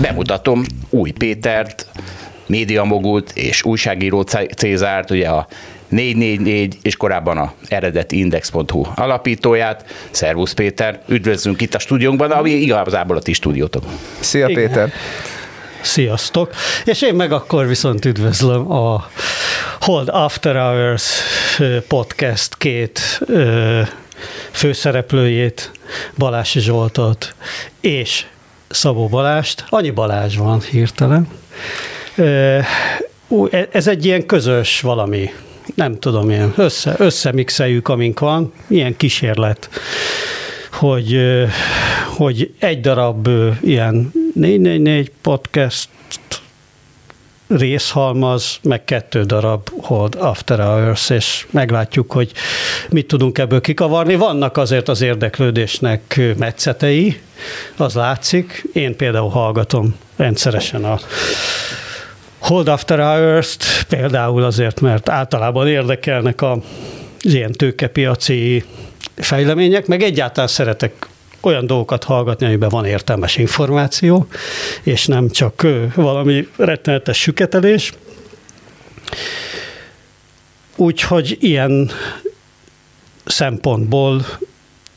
Bemutatom Új Pétert, médiamogult és újságíró Cézárt, ugye a 444 és korábban a eredeti index.hu alapítóját. Szervusz Péter, üdvözlünk itt a stúdiónkban, ami igazából a ti stúdiótok. Szia Igen. Péter! Sziasztok! És én meg akkor viszont üdvözlöm a Hold After Hours podcast két főszereplőjét, Balási Zsoltot és Szabó Balást. Annyi Balázs van hirtelen. E, ez egy ilyen közös valami, nem tudom, ilyen össze, összemixeljük, amink van, ilyen kísérlet, hogy, hogy egy darab ilyen 444 podcast részhalmaz, meg kettő darab Hold After Hours, és meglátjuk, hogy mit tudunk ebből kikavarni. Vannak azért az érdeklődésnek metszetei, az látszik. Én például hallgatom rendszeresen a Hold After Hours-t, például azért, mert általában érdekelnek a ilyen tőkepiaci fejlemények, meg egyáltalán szeretek olyan dolgokat hallgatni, amiben van értelmes információ, és nem csak valami rettenetes süketelés. Úgyhogy ilyen szempontból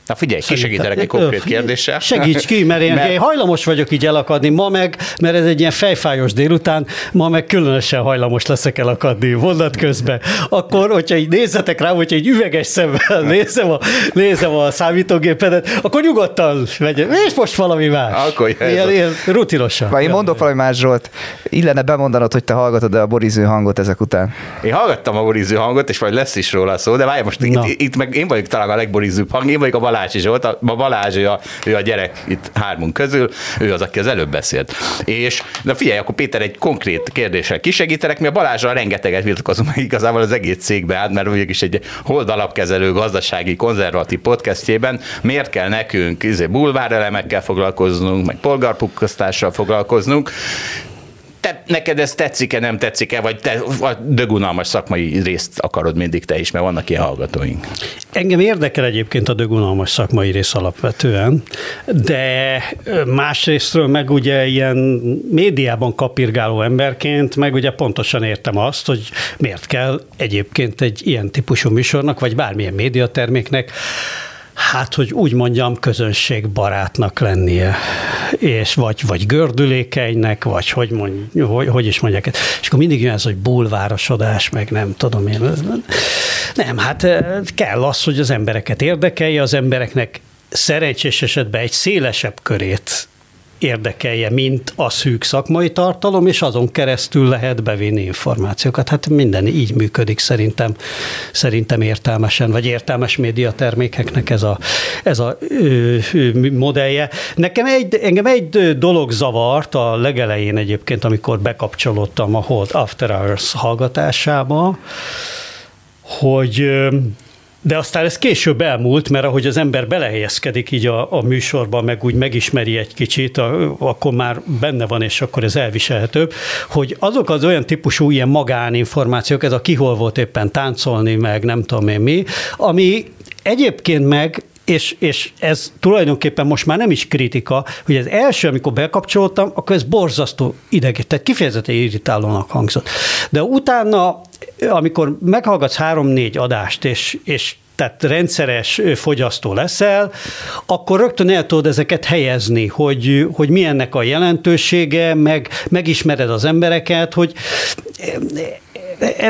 Na figyelj, kisegítelek egy konkrét kérdéssel. Segíts ki, mert én, mert... én hajlamos vagyok így elakadni ma meg, mert ez egy ilyen fejfájos délután, ma meg különösen hajlamos leszek elakadni mondat közben. Akkor, hogyha így nézzetek rá, hogyha egy üveges szemmel nézem a, nézem a számítógépedet, akkor nyugodtan megyek. És most valami más. Akkor ilyen, ilyen rutinosan. Vagy én mondok valami más, Zsolt. Illene bemondanod, hogy te hallgatod a boriző hangot ezek után. Én hallgattam a boriző hangot, és majd lesz is róla szó, de várj, most itt, itt, meg én vagyok talán a legborizőbb hang, én vagyok a Balási Zsolt, a Balázs, ő a, ő a gyerek itt hármunk közül, ő az, aki az előbb beszélt. És de figyelj, akkor Péter egy konkrét kérdéssel kisegítenek, mi a Balázsral rengeteget vitatkozunk igazából az egész cégbe át, mert is egy hold alapkezelő gazdasági konzervatív podcastjében miért kell nekünk izé, bulvárelemekkel foglalkoznunk, meg polgárpukkasztással foglalkoznunk, te, neked ez tetszik-e, nem tetszik-e, vagy te a dögunalmas szakmai részt akarod mindig te is, mert vannak ilyen hallgatóink. Engem érdekel egyébként a dögunalmas szakmai rész alapvetően, de másrésztről meg ugye ilyen médiában kapirgáló emberként, meg ugye pontosan értem azt, hogy miért kell egyébként egy ilyen típusú műsornak, vagy bármilyen médiaterméknek hát, hogy úgy mondjam, közönségbarátnak lennie, és vagy, vagy gördülékenynek, vagy hogy, mondj, hogy, hogy is mondják. És akkor mindig jön ez, hogy bulvárosodás, meg nem tudom én. Nem, hát eh, kell az, hogy az embereket érdekelje, az embereknek szerencsés esetben egy szélesebb körét érdekelje, mint a szűk szakmai tartalom, és azon keresztül lehet bevinni információkat. Hát minden így működik szerintem, szerintem értelmesen, vagy értelmes médiatermékeknek ez a, ez a ö, ö, modellje. Nekem egy, engem egy dolog zavart a legelején egyébként, amikor bekapcsolódtam a Hold After Hours hallgatásába, hogy de aztán ez később elmúlt, mert ahogy az ember belehelyezkedik így a, a műsorba, meg úgy megismeri egy kicsit, a, akkor már benne van, és akkor ez elviselhetőbb, hogy azok az olyan típusú ilyen magáninformációk, ez a kihol volt éppen táncolni, meg nem tudom én mi, ami egyébként meg és, és ez tulajdonképpen most már nem is kritika, hogy az első, amikor bekapcsoltam, akkor ez borzasztó ideg, tehát kifejezetten irritálónak hangzott. De utána, amikor meghallgatsz három-négy adást, és, és tehát rendszeres fogyasztó leszel, akkor rögtön el tudod ezeket helyezni, hogy, hogy mi ennek a jelentősége, meg megismered az embereket, hogy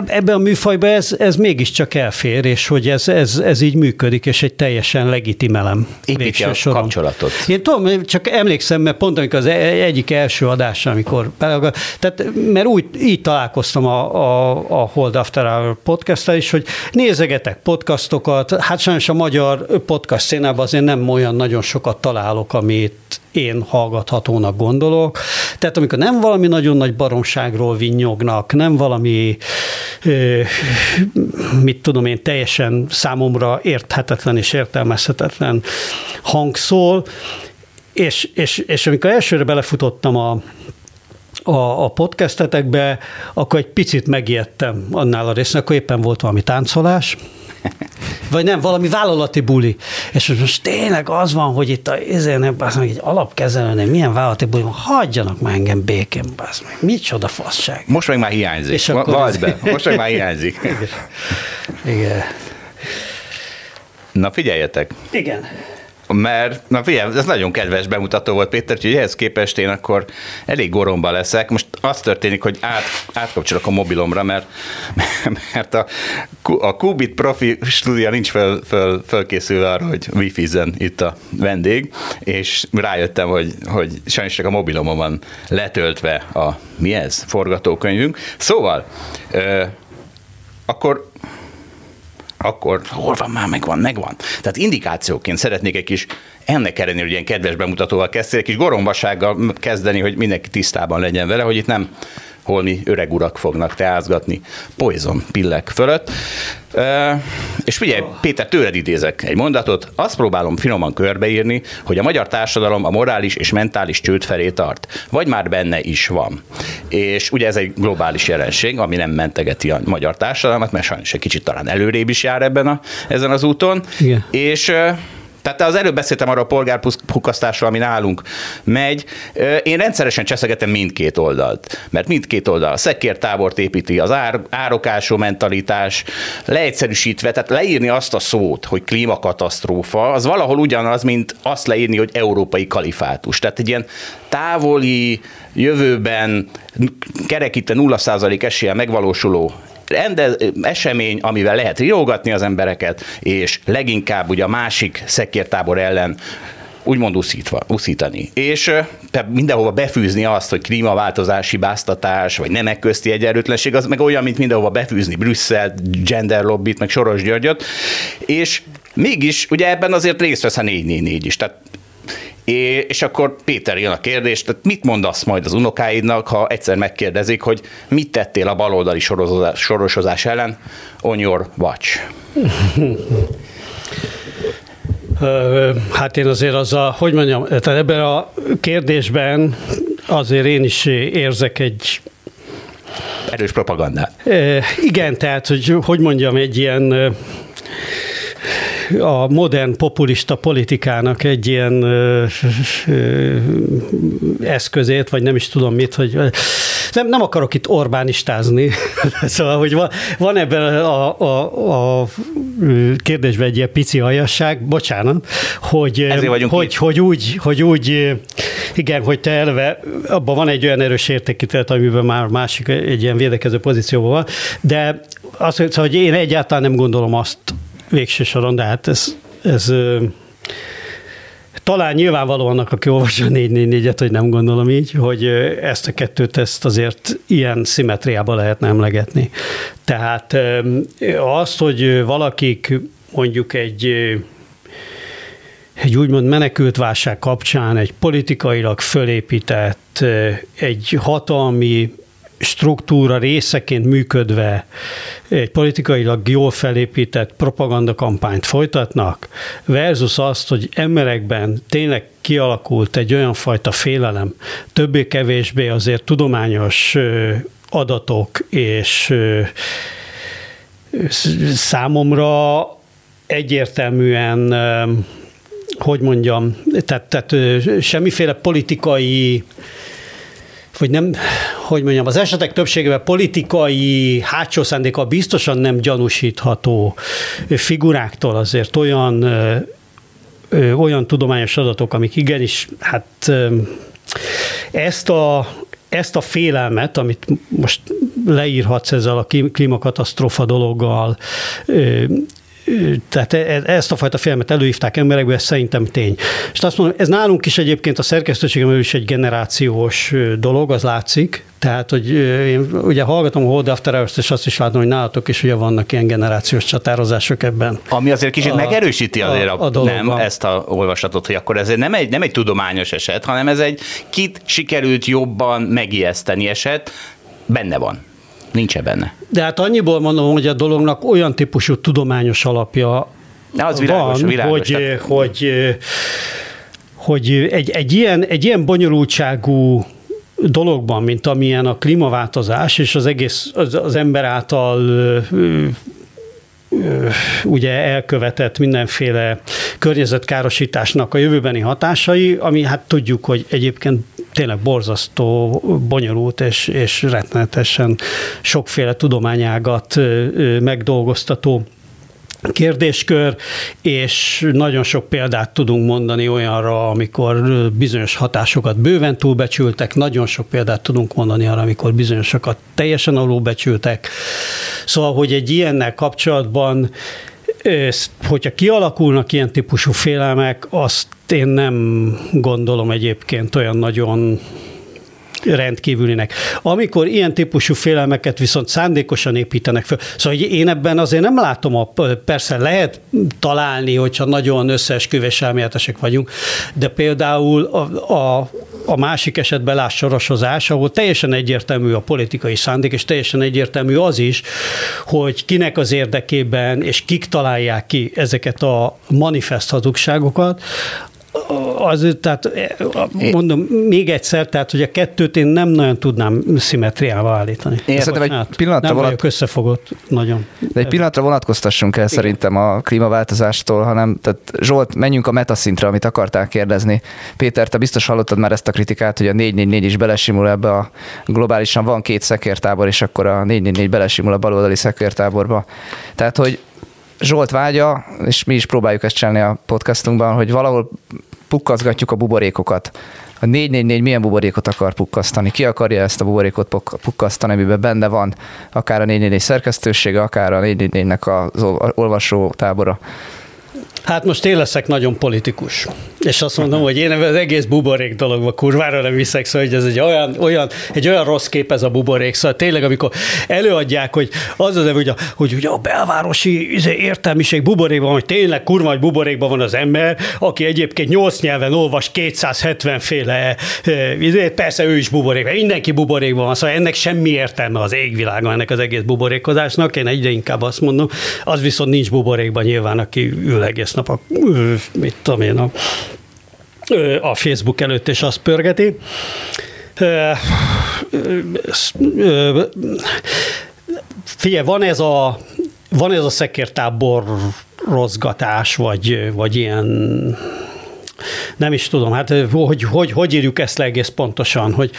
ebben a műfajban ez, ez mégiscsak elfér, és hogy ez, ez, ez így működik, és egy teljesen legitimelem. Építi a soron. kapcsolatot. Én tudom, csak emlékszem, mert pont amikor az e- egyik első adás, amikor tehát, mert úgy, így találkoztam a, a, a Hold After Hour podcast is, hogy nézegetek podcastokat, hát sajnos a magyar podcast szénában azért nem olyan nagyon sokat találok, amit én hallgathatónak gondolok. Tehát amikor nem valami nagyon nagy baromságról vinnyognak, nem valami, mit tudom én, teljesen számomra érthetetlen és értelmezhetetlen hangszól, és, és, és amikor elsőre belefutottam a, a podcastetekbe, akkor egy picit megijedtem annál a résznek, akkor éppen volt valami táncolás, vagy nem, valami vállalati buli. És most tényleg az van, hogy itt a, ezért, az meg egy alapkezelőnél milyen vállalati buli van, hagyjanak már engem békén, bazd meg. Micsoda fasság. Most meg már hiányzik. És akkor ez... be, most meg már hiányzik. Igen. Igen. Na figyeljetek. Igen mert na figyelj, ez nagyon kedves bemutató volt Péter, úgyhogy ehhez képest én akkor elég goromba leszek. Most az történik, hogy át, átkapcsolok a mobilomra, mert, mert a, a Qubit Profi stúdia nincs föl, föl, fölkészülve arra, hogy wifi zen itt a vendég, és rájöttem, hogy, hogy sajnos csak a mobilomon van letöltve a mi ez, forgatókönyvünk. Szóval, ö, akkor akkor hol van már, megvan, megvan. Tehát indikációként szeretnék egy kis, ennek ellenére, hogy ilyen kedves bemutatóval kezdtél, egy kis gorombasággal kezdeni, hogy mindenki tisztában legyen vele, hogy itt nem holmi öreg urak fognak teázgatni poison pillek fölött. E, és figyelj, Péter, tőled idézek egy mondatot, azt próbálom finoman körbeírni, hogy a magyar társadalom a morális és mentális csőd felé tart, vagy már benne is van. És ugye ez egy globális jelenség, ami nem mentegeti a magyar társadalmat, mert sajnos egy kicsit talán előrébb is jár ebben a, ezen az úton. Igen. És tehát az előbb beszéltem arról a polgárpukasztásról, ami nálunk megy. Én rendszeresen cseszegetem mindkét oldalt, mert mindkét oldal a szekértábort építi, az ár, árokásó mentalitás, leegyszerűsítve, tehát leírni azt a szót, hogy klímakatasztrófa, az valahol ugyanaz, mint azt leírni, hogy európai kalifátus. Tehát egy ilyen távoli, jövőben kerekíte 0% eséllyel megvalósuló rendez, esemény, amivel lehet riogatni az embereket, és leginkább ugye a másik szekértábor ellen úgymond uszítva, uszítani. És tehát mindenhova befűzni azt, hogy klímaváltozási báztatás, vagy nemek közti egyenlőtlenség, az meg olyan, mint mindenhova befűzni Brüsszel, gender lobbit, meg Soros Györgyöt, és mégis ugye ebben azért részt vesz a 444 is. Tehát és akkor Péter jön a kérdés, tehát mit mondasz majd az unokáidnak, ha egyszer megkérdezik, hogy mit tettél a baloldali sorozás, sorosozás ellen on your watch? Hát én azért az a, hogy mondjam, tehát ebben a kérdésben azért én is érzek egy erős propagandát. Igen, tehát, hogy hogy mondjam, egy ilyen a modern populista politikának egy ilyen ö, ö, eszközét, vagy nem is tudom mit, hogy nem, nem akarok itt Orbánistázni, szóval, hogy van, van ebben a, a, a kérdésben egy ilyen pici aljasság, bocsánat, hogy, hogy, hogy, úgy, hogy úgy, igen, hogy te eleve, abban van egy olyan erős értékítélet, amiben már másik egy ilyen védekező pozícióban van, de azt, hogy én egyáltalán nem gondolom azt, végső soron, de hát ez, ez talán nyilvánvaló annak, aki olvassa a 444-et, hogy nem gondolom így, hogy ezt a kettőt ezt azért ilyen szimetriába lehetne emlegetni. Tehát azt, hogy valakik mondjuk egy egy úgymond menekült válság kapcsán egy politikailag fölépített, egy hatalmi struktúra részeként működve egy politikailag jól felépített propagandakampányt folytatnak, versus azt, hogy emberekben tényleg kialakult egy olyan fajta félelem, többé-kevésbé azért tudományos adatok és számomra egyértelműen, hogy mondjam, tehát, tehát semmiféle politikai vagy nem, hogy mondjam, az esetek többségében politikai hátsó szándéka biztosan nem gyanúsítható figuráktól azért olyan, olyan tudományos adatok, amik igenis, hát ezt a, ezt a félelmet, amit most leírhatsz ezzel a klímakatasztrófa dologgal, tehát e, e, ezt a fajta filmet előhívták emberekbe, ez szerintem tény. És azt mondom, ez nálunk is egyébként a szerkesztőségem is egy generációs dolog, az látszik, tehát, hogy én ugye hallgatom a Hold After Hours, és azt is látom, hogy nálatok is ugye vannak ilyen generációs csatározások ebben. Ami azért kicsit a, megerősíti azért a, a, a nem, ezt a olvasatot, hogy akkor ez nem egy, nem egy tudományos eset, hanem ez egy kit sikerült jobban megijeszteni eset, benne van. Nincs benne. De hát annyiból mondom, hogy a dolognak olyan típusú tudományos alapja De az világos, van, világos, hogy, tehát... hogy, hogy egy, egy, ilyen, egy ilyen bonyolultságú dologban, mint amilyen a klímaváltozás, és az egész az, az ember által ugye elkövetett mindenféle környezetkárosításnak a jövőbeni hatásai, ami hát tudjuk, hogy egyébként tényleg borzasztó, bonyolult és, és rettenetesen sokféle tudományágat megdolgoztató kérdéskör, és nagyon sok példát tudunk mondani olyanra, amikor bizonyos hatásokat bőven túlbecsültek, nagyon sok példát tudunk mondani arra, amikor bizonyosokat teljesen alulbecsültek. Szóval, hogy egy ilyennel kapcsolatban hogyha kialakulnak ilyen típusú félelmek, azt én nem gondolom egyébként olyan nagyon rendkívülinek. Amikor ilyen típusú félelmeket viszont szándékosan építenek föl, szóval én ebben azért nem látom, a, persze lehet találni, hogyha nagyon összeesküvés elméletesek vagyunk, de például a, a, a másik esetben láss sorosozás, ahol teljesen egyértelmű a politikai szándék, és teljesen egyértelmű az is, hogy kinek az érdekében, és kik találják ki ezeket a manifest hazugságokat, az, tehát mondom még egyszer, tehát hogy a kettőt én nem nagyon tudnám szimmetriával állítani. Én szerintem egy pillanatra nem vonat... összefogott nagyon. De egy pillanatra vonatkoztassunk el szerintem a klímaváltozástól, hanem tehát Zsolt, menjünk a metaszintre, amit akartál kérdezni. Péter, te biztos hallottad már ezt a kritikát, hogy a 444 is belesimul ebbe a globálisan van két szekértábor, és akkor a 444 belesimul a baloldali szekértáborba. Tehát, hogy Zsolt vágya, és mi is próbáljuk ezt csinálni a podcastunkban, hogy valahol pukkazgatjuk a buborékokat. A 444 milyen buborékot akar pukkasztani? Ki akarja ezt a buborékot pukkasztani, amiben benne van akár a 444 szerkesztősége, akár a 444-nek az olvasó tábora? Hát most én leszek nagyon politikus. És azt mondom, hogy én az egész buborék dologba kurvára nem viszek, szóval hogy ez egy olyan, olyan, egy olyan rossz kép ez a buborék. Szóval tényleg, amikor előadják, hogy az az, hogy a, hogy ugye a belvárosi izé, értelmiség buborékban, hogy tényleg kurva, hogy buborékban van az ember, aki egyébként nyolc nyelven olvas 270 féle, eh, izé, persze ő is buborékban, mindenki buborékban van, szóval ennek semmi értelme az égvilágon, ennek az egész buborékozásnak, én egyre inkább azt mondom, az viszont nincs buborékban nyilván, aki ül egész nap a, mit tudom én, a, a Facebook előtt, és azt pörgeti. Figyelj, van ez a, van ez a szekértábor rozgatás, vagy, vagy ilyen nem is tudom, hát hogy, hogy, hogy írjuk ezt le egész pontosan, hogy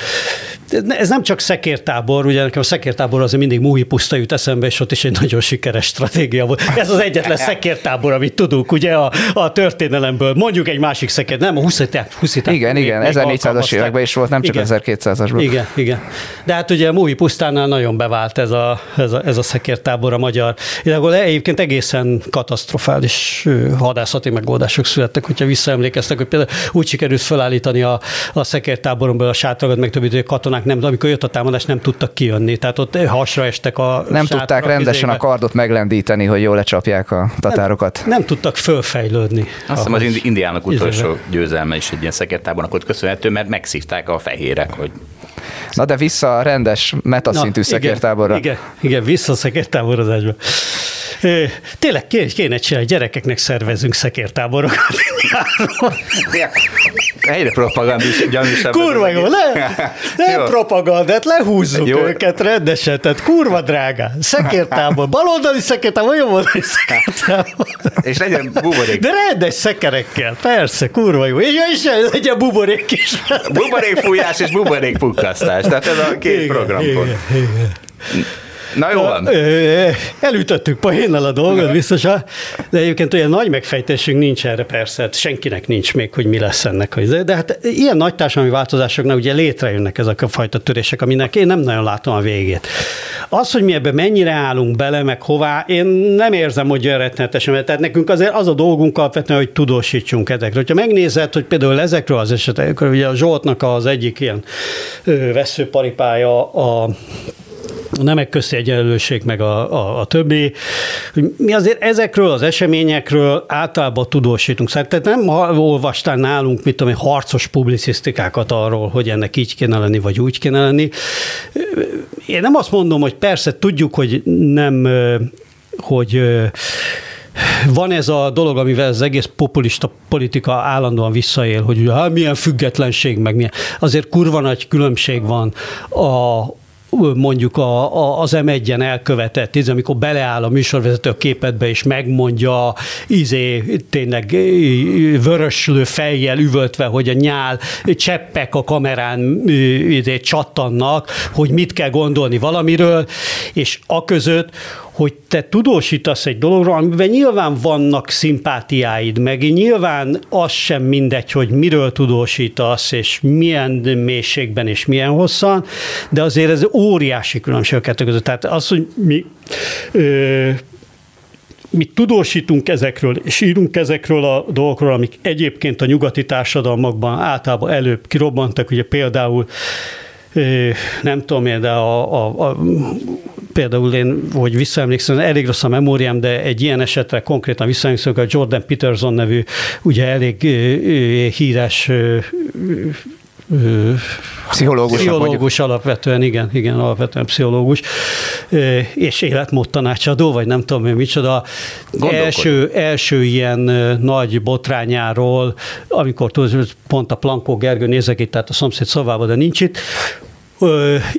ez nem csak szekértábor, ugye nekem a szekértábor azért mindig Múhi puszta jut eszembe, és ott is egy nagyon sikeres stratégia volt. Ez az egyetlen szekértábor, amit tudunk, ugye a, a történelemből. Mondjuk egy másik szekér, nem a 20 20 Igen, még, igen, 1400-as években is volt, nem csak 1200-asban. Igen, igen. De hát ugye Múhi pusztánál nagyon bevált ez a, ez a, ez a szekértábor a magyar. Igazából egyébként egészen katasztrofális hadászati megoldások születtek, hogyha visszaemlékeztek, hogy például úgy sikerült felállítani a, a szekértáboromból a sátrakat, meg többi, hogy katonák katonák nem, amikor jött a támadás, nem tudtak kijönni, tehát ott hasra estek a Nem tudták rendesen izébe. a kardot meglendíteni, hogy jól lecsapják a tatárokat. Nem, nem tudtak fölfejlődni. Azt hiszem az indiánok utolsó győzelme is egy ilyen szekértábornak ott köszönhető, mert megszívták a fehérek, hogy Na de vissza a rendes metaszintű szekértáborra. Igen, igen, vissza a szekértáborozásba. Tényleg kéne csinálni, gyerekeknek szervezünk szekértáborokat. Egyre propagandis, gyanúsabb. Kurva jó, le, nem propagandát, lehúzzuk jó. őket rendesen, tehát kurva drága. Szekértábor, baloldali szekértábor, jobboldali szekértábor. És legyen buborék. De rendes szekerekkel, persze, kurva jó. És, és legyen buborék is. Buborék fújás és buborék pukkasztás, tehát ez a két igen, programpont. Igen, igen. Na jó van. Elütöttük poénnal a dolgot biztosan, de egyébként olyan nagy megfejtésünk nincs erre persze, hát senkinek nincs még, hogy mi lesz ennek. De hát ilyen nagy társadalmi változásoknak ugye létrejönnek ezek a fajta törések, aminek én nem nagyon látom a végét. Az, hogy mi ebbe mennyire állunk bele, meg hová, én nem érzem, hogy olyan rettenetesen, mert tehát nekünk azért az a dolgunk alapvetően, hogy tudósítsunk ezekről. Ha megnézed, hogy például ezekről az esetekről, ugye a Zsoltnak az egyik ilyen veszőparipája a a nemek közti egyenlőség, meg a, a, a többi. Mi azért ezekről az eseményekről általában tudósítunk. Szóval tehát nem olvastál nálunk, mit tudom, harcos publicisztikákat arról, hogy ennek így kéne lenni, vagy úgy kéne lenni. Én nem azt mondom, hogy persze tudjuk, hogy nem, hogy van ez a dolog, amivel az egész populista politika állandóan visszaél, hogy hát milyen függetlenség, meg milyen. Azért kurva nagy különbség van a, mondjuk a, a, az M1-en elkövetett, ez, amikor beleáll a műsorvezető képetbe, és megmondja izé, tényleg vöröslő fejjel üvöltve, hogy a nyál cseppek a kamerán izé, csattannak, hogy mit kell gondolni valamiről, és a között, hogy te tudósítasz egy dologról, amiben nyilván vannak szimpátiáid, meg nyilván az sem mindegy, hogy miről tudósítasz, és milyen mélységben, és milyen hosszan, de azért ez óriási különbség a kettő között. Tehát az, hogy mi ö, mi tudósítunk ezekről, és írunk ezekről a dolgokról, amik egyébként a nyugati társadalmakban általában előbb kirobbantak, ugye például nem tudom én, de a, a, a, például én, hogy visszaemlékszem, elég rossz a memóriám, de egy ilyen esetre konkrétan visszaemlékszem, a Jordan Peterson nevű, ugye elég híres Pszichológus. Pszichológus alapvetően, igen, igen, alapvetően pszichológus, és életmód tanácsadó, vagy nem tudom én micsoda. Első, első ilyen nagy botrányáról, amikor pont a Plankó Gergő nézek itt, tehát a szomszéd szavába, de nincs itt,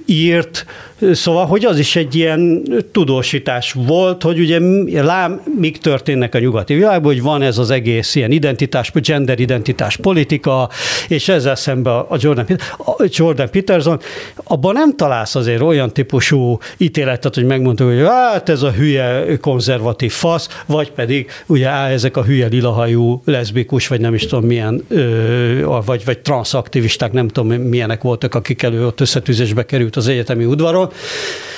írt, Szóval, hogy az is egy ilyen tudósítás volt, hogy ugye lám, mik történnek a nyugati világban, hogy van ez az egész ilyen identitás, gender identitás politika, és ezzel szemben a Jordan, a Jordan Peterson, abban nem találsz azért olyan típusú ítéletet, hogy megmondta, hogy hát ez a hülye konzervatív fasz, vagy pedig ugye á, ezek a hülye lilahajú leszbikus, vagy nem is tudom milyen, vagy, vagy transzaktivisták, nem tudom milyenek voltak, akik elő ott összetűzésbe került az egyetemi udvaron,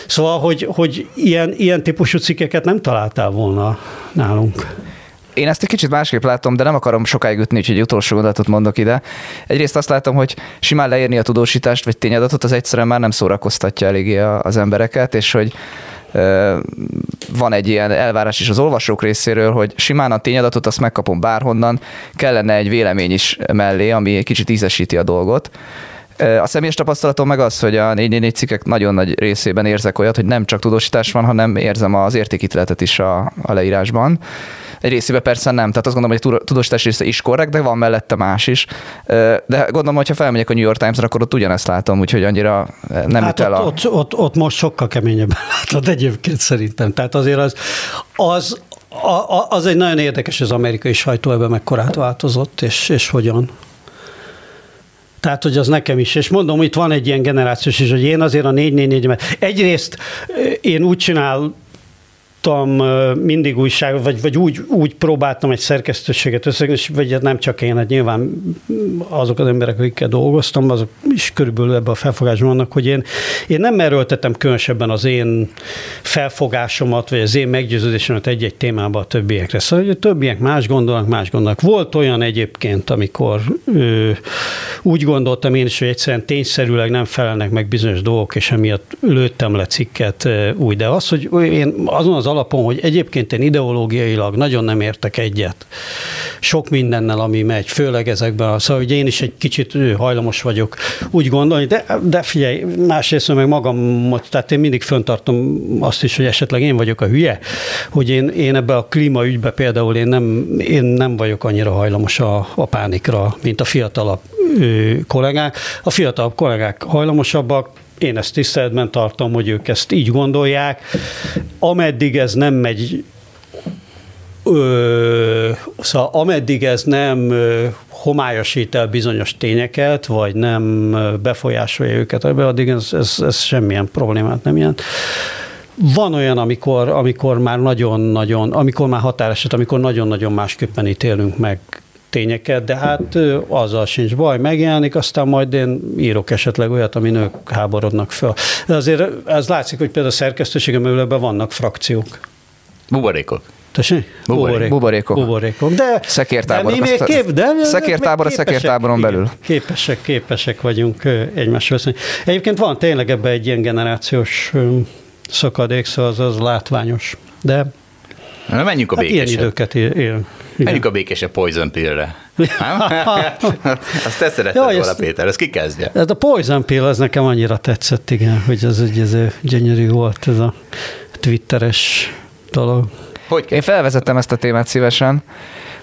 Szóval, hogy, hogy ilyen, ilyen típusú cikkeket nem találtál volna nálunk. Én ezt egy kicsit másképp látom, de nem akarom sokáig ütni, úgyhogy egy utolsó gondolatot mondok ide. Egyrészt azt látom, hogy simán leírni a tudósítást vagy tényadatot, az egyszerűen már nem szórakoztatja eléggé az embereket, és hogy van egy ilyen elvárás is az olvasók részéről, hogy simán a tényadatot azt megkapom bárhonnan, kellene egy vélemény is mellé, ami egy kicsit ízesíti a dolgot. A személyes tapasztalatom meg az, hogy a 444 cikkek nagyon nagy részében érzek olyat, hogy nem csak tudósítás van, hanem érzem az értékítéletet is a, a leírásban. Egy részében persze nem, tehát azt gondolom, hogy a tudósítás része is korrekt, de van mellette más is. De gondolom, hogy ha felmegyek a New York Times-ra, akkor ott ugyanezt látom, úgyhogy annyira nem hát el a... Ott, ott, ott, most sokkal keményebben látod egyébként szerintem. Tehát azért az, az, az egy nagyon érdekes, az amerikai sajtó ebben mekkorát változott, és, és hogyan. Tehát, hogy az nekem is. És mondom, itt van egy ilyen generációs is, hogy én azért a 444 mert egyrészt én úgy csinál, írtam mindig újság, vagy, vagy úgy, úgy próbáltam egy szerkesztőséget összegezni, vagy hát nem csak én, hát nyilván azok az emberek, akikkel dolgoztam, azok is körülbelül ebben a felfogásban vannak, hogy én, én nem erőltetem különösebben az én felfogásomat, vagy az én meggyőződésemet egy-egy témába a többiekre. Szóval hogy a többiek más gondolnak, más gondolnak. Volt olyan egyébként, amikor ö, úgy gondoltam én is, hogy egyszerűen tényszerűleg nem felelnek meg bizonyos dolgok, és emiatt lőttem le cikket úgy. De az, hogy én azon az alapon, hogy egyébként én ideológiailag nagyon nem értek egyet sok mindennel, ami megy, főleg ezekben, szóval hogy én is egy kicsit hajlamos vagyok úgy gondolni, de, de figyelj, másrészt meg magam, tehát én mindig föntartom azt is, hogy esetleg én vagyok a hülye, hogy én, én ebbe a klímaügybe például én nem, én nem vagyok annyira hajlamos a, a pánikra, mint a fiatalabb kollégák. A fiatalabb kollégák hajlamosabbak, én ezt tiszteletben tartom, hogy ők ezt így gondolják. Ameddig ez nem megy Ö, szóval ameddig ez nem homályosít el bizonyos tényeket, vagy nem befolyásolja őket ebbe, addig ez, ez, ez semmilyen problémát nem jelent. van olyan, amikor, amikor már nagyon-nagyon, amikor már határeset, amikor nagyon-nagyon másképpen ítélünk meg tényeket, de hát azzal sincs baj, megjelenik, aztán majd én írok esetleg olyat, ami nők háborodnak fel. De azért ez látszik, hogy például a szerkesztőségem vannak frakciók. Buborékok. Tessék? Buborék. Buborékok. Buborékok. De, szekértábor. De mi még kép, de, szekértábor a szekértáboron igen, belül. Képesek, képesek vagyunk egymásra Egyébként van tényleg ebbe egy ilyen generációs szakadék, szóval az, az látványos. De Na, menjünk a hát békesebb. ilyen időket él. él. Menjünk a békesebb Poison Pill-re. Azt te szeretted ja, volna, Péter, ezt ki kezdje? Ez a Poison Pill, az nekem annyira tetszett, igen, hogy ez, egy ez gyönyörű volt, ez a twitteres dolog. Hogy Én felvezettem ezt a témát szívesen.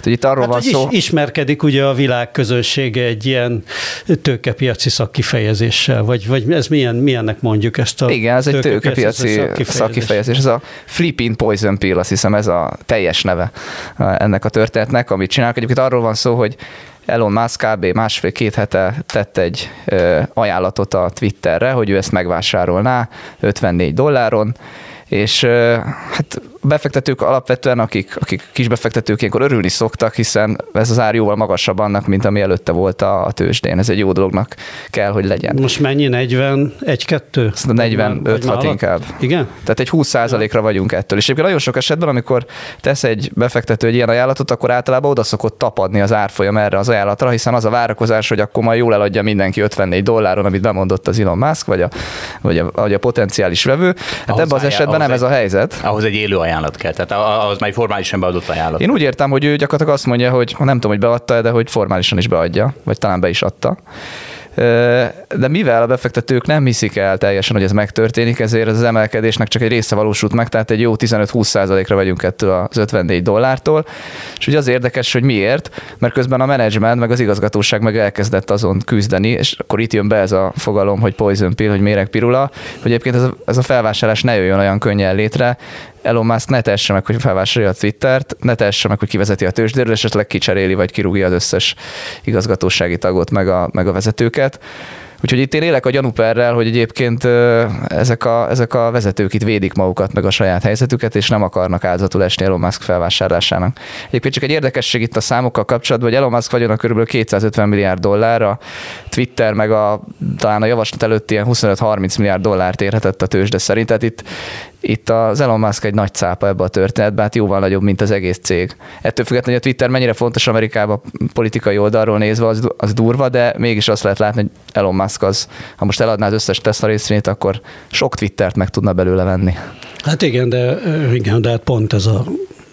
Hogy itt arról hát, van szó. Is, ismerkedik ugye a világ közönsége egy ilyen tőkepiaci szakkifejezéssel, vagy, vagy ez milyen, milyennek mondjuk ezt a Igen, ez egy tőkepiaci szakkifejezés. szakkifejezés. Ez a Flipping Poison Pill, azt hiszem ez a teljes neve ennek a történetnek, amit csinálnak. Egyébként arról van szó, hogy Elon Musk kb. másfél-két hete tett egy ajánlatot a Twitterre, hogy ő ezt megvásárolná 54 dolláron, és hát befektetők alapvetően, akik, akik kisbefektetők ilyenkor örülni szoktak, hiszen ez az ár jóval magasabb annak, mint ami előtte volt a, a tőzsdén. Ez egy jó dolognak kell, hogy legyen. Most mennyi? 40, 1, 2? Szerintem 45 6 inkább. Igen? Tehát egy 20% ra vagyunk ettől. És egyébként nagyon sok esetben, amikor tesz egy befektető egy ilyen ajánlatot, akkor általában oda szokott tapadni az árfolyam erre az ajánlatra, hiszen az a várakozás, hogy akkor majd jól eladja mindenki 54 dolláron, amit bemondott az Elon Musk, vagy a, vagy a, vagy a potenciális vevő. Hát ebben az esetben nem egy, ez a helyzet. Ahhoz egy élő ajánlat kell, tehát ahhoz már formálisan beadott ajánlat. Én úgy értem, hogy ő gyakorlatilag azt mondja, hogy nem tudom, hogy beadta de hogy formálisan is beadja, vagy talán be is adta de mivel a befektetők nem hiszik el teljesen, hogy ez megtörténik, ezért az emelkedésnek csak egy része valósult meg, tehát egy jó 15-20%-ra vagyunk ettől az 54 dollártól. És ugye az érdekes, hogy miért, mert közben a menedzsment, meg az igazgatóság meg elkezdett azon küzdeni, és akkor itt jön be ez a fogalom, hogy poison pill, hogy méregpirula, hogy egyébként ez a, ez a felvásárlás ne jöjjön olyan könnyen létre, Elon Musk ne tesse meg, hogy felvásárolja a Twittert, ne tesse meg, hogy kivezeti a tőzsdéről, esetleg kicseréli, vagy kirúgja az összes igazgatósági tagot, meg a, meg a vezetőket. Úgyhogy itt én élek a gyanúperrel, hogy egyébként ezek a, ezek a vezetők itt védik magukat, meg a saját helyzetüket, és nem akarnak áldozatul esni Elon Musk felvásárlásának. Egyébként csak egy érdekesség itt a számokkal kapcsolatban, hogy Elon Musk vagyona kb. 250 milliárd dollár, a Twitter meg a, talán a javaslat előtt ilyen 25-30 milliárd dollárt érhetett a tőzsde szerint. Tehát itt itt az Elon Musk egy nagy cápa ebbe a történetbe, hát jóval nagyobb, mint az egész cég. Ettől függetlenül, hogy a Twitter mennyire fontos Amerikában politikai oldalról nézve, az, az durva, de mégis azt lehet látni, hogy Elon Musk az, ha most eladná az összes Tesla részvényét, akkor sok Twittert meg tudna belőle venni. Hát igen, de igen, de hát pont ez a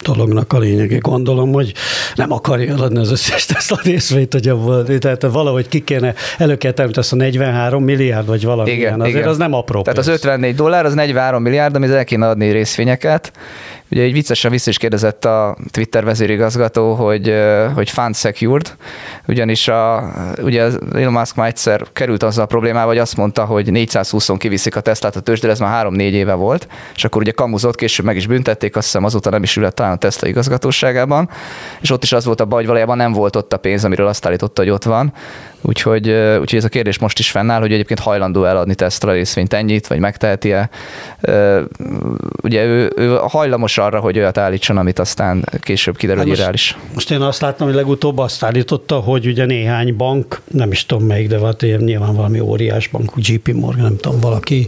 dolognak a lényege. Gondolom, hogy nem akarja eladni az összes Tesla részvényt, hogy abból, tehát valahogy ki kéne, elő kell ezt a 43 milliárd, vagy valami igen, ilyen. Azért igen. az nem apró Tehát pénz. az 54 dollár, az 43 milliárd, amit el kéne adni részvényeket, Ugye egy viccesen vissza is kérdezett a Twitter vezérigazgató, hogy, hogy fund secured, ugyanis a, ugye Elon Musk már egyszer került azzal a problémával, hogy azt mondta, hogy 420-on kiviszik a Teslát a tőzsdére, ez már 3-4 éve volt, és akkor ugye kamuzott, később meg is büntették, azt hiszem azóta nem is ült talán a Tesla igazgatóságában, és ott is az volt a baj, hogy valójában nem volt ott a pénz, amiről azt állította, hogy ott van, Úgyhogy, úgyhogy ez a kérdés most is fennáll, hogy egyébként hajlandó eladni Tesla részvényt ennyit, vagy megteheti-e. Ugye ő, ő hajlamos arra, hogy olyat állítson, amit aztán később kiderül, hát hogy irreális. Most én azt láttam, hogy legutóbb azt állította, hogy ugye néhány bank, nem is tudom melyik, de hát nyilván valami óriás bank, JP Morgan, nem tudom, valaki,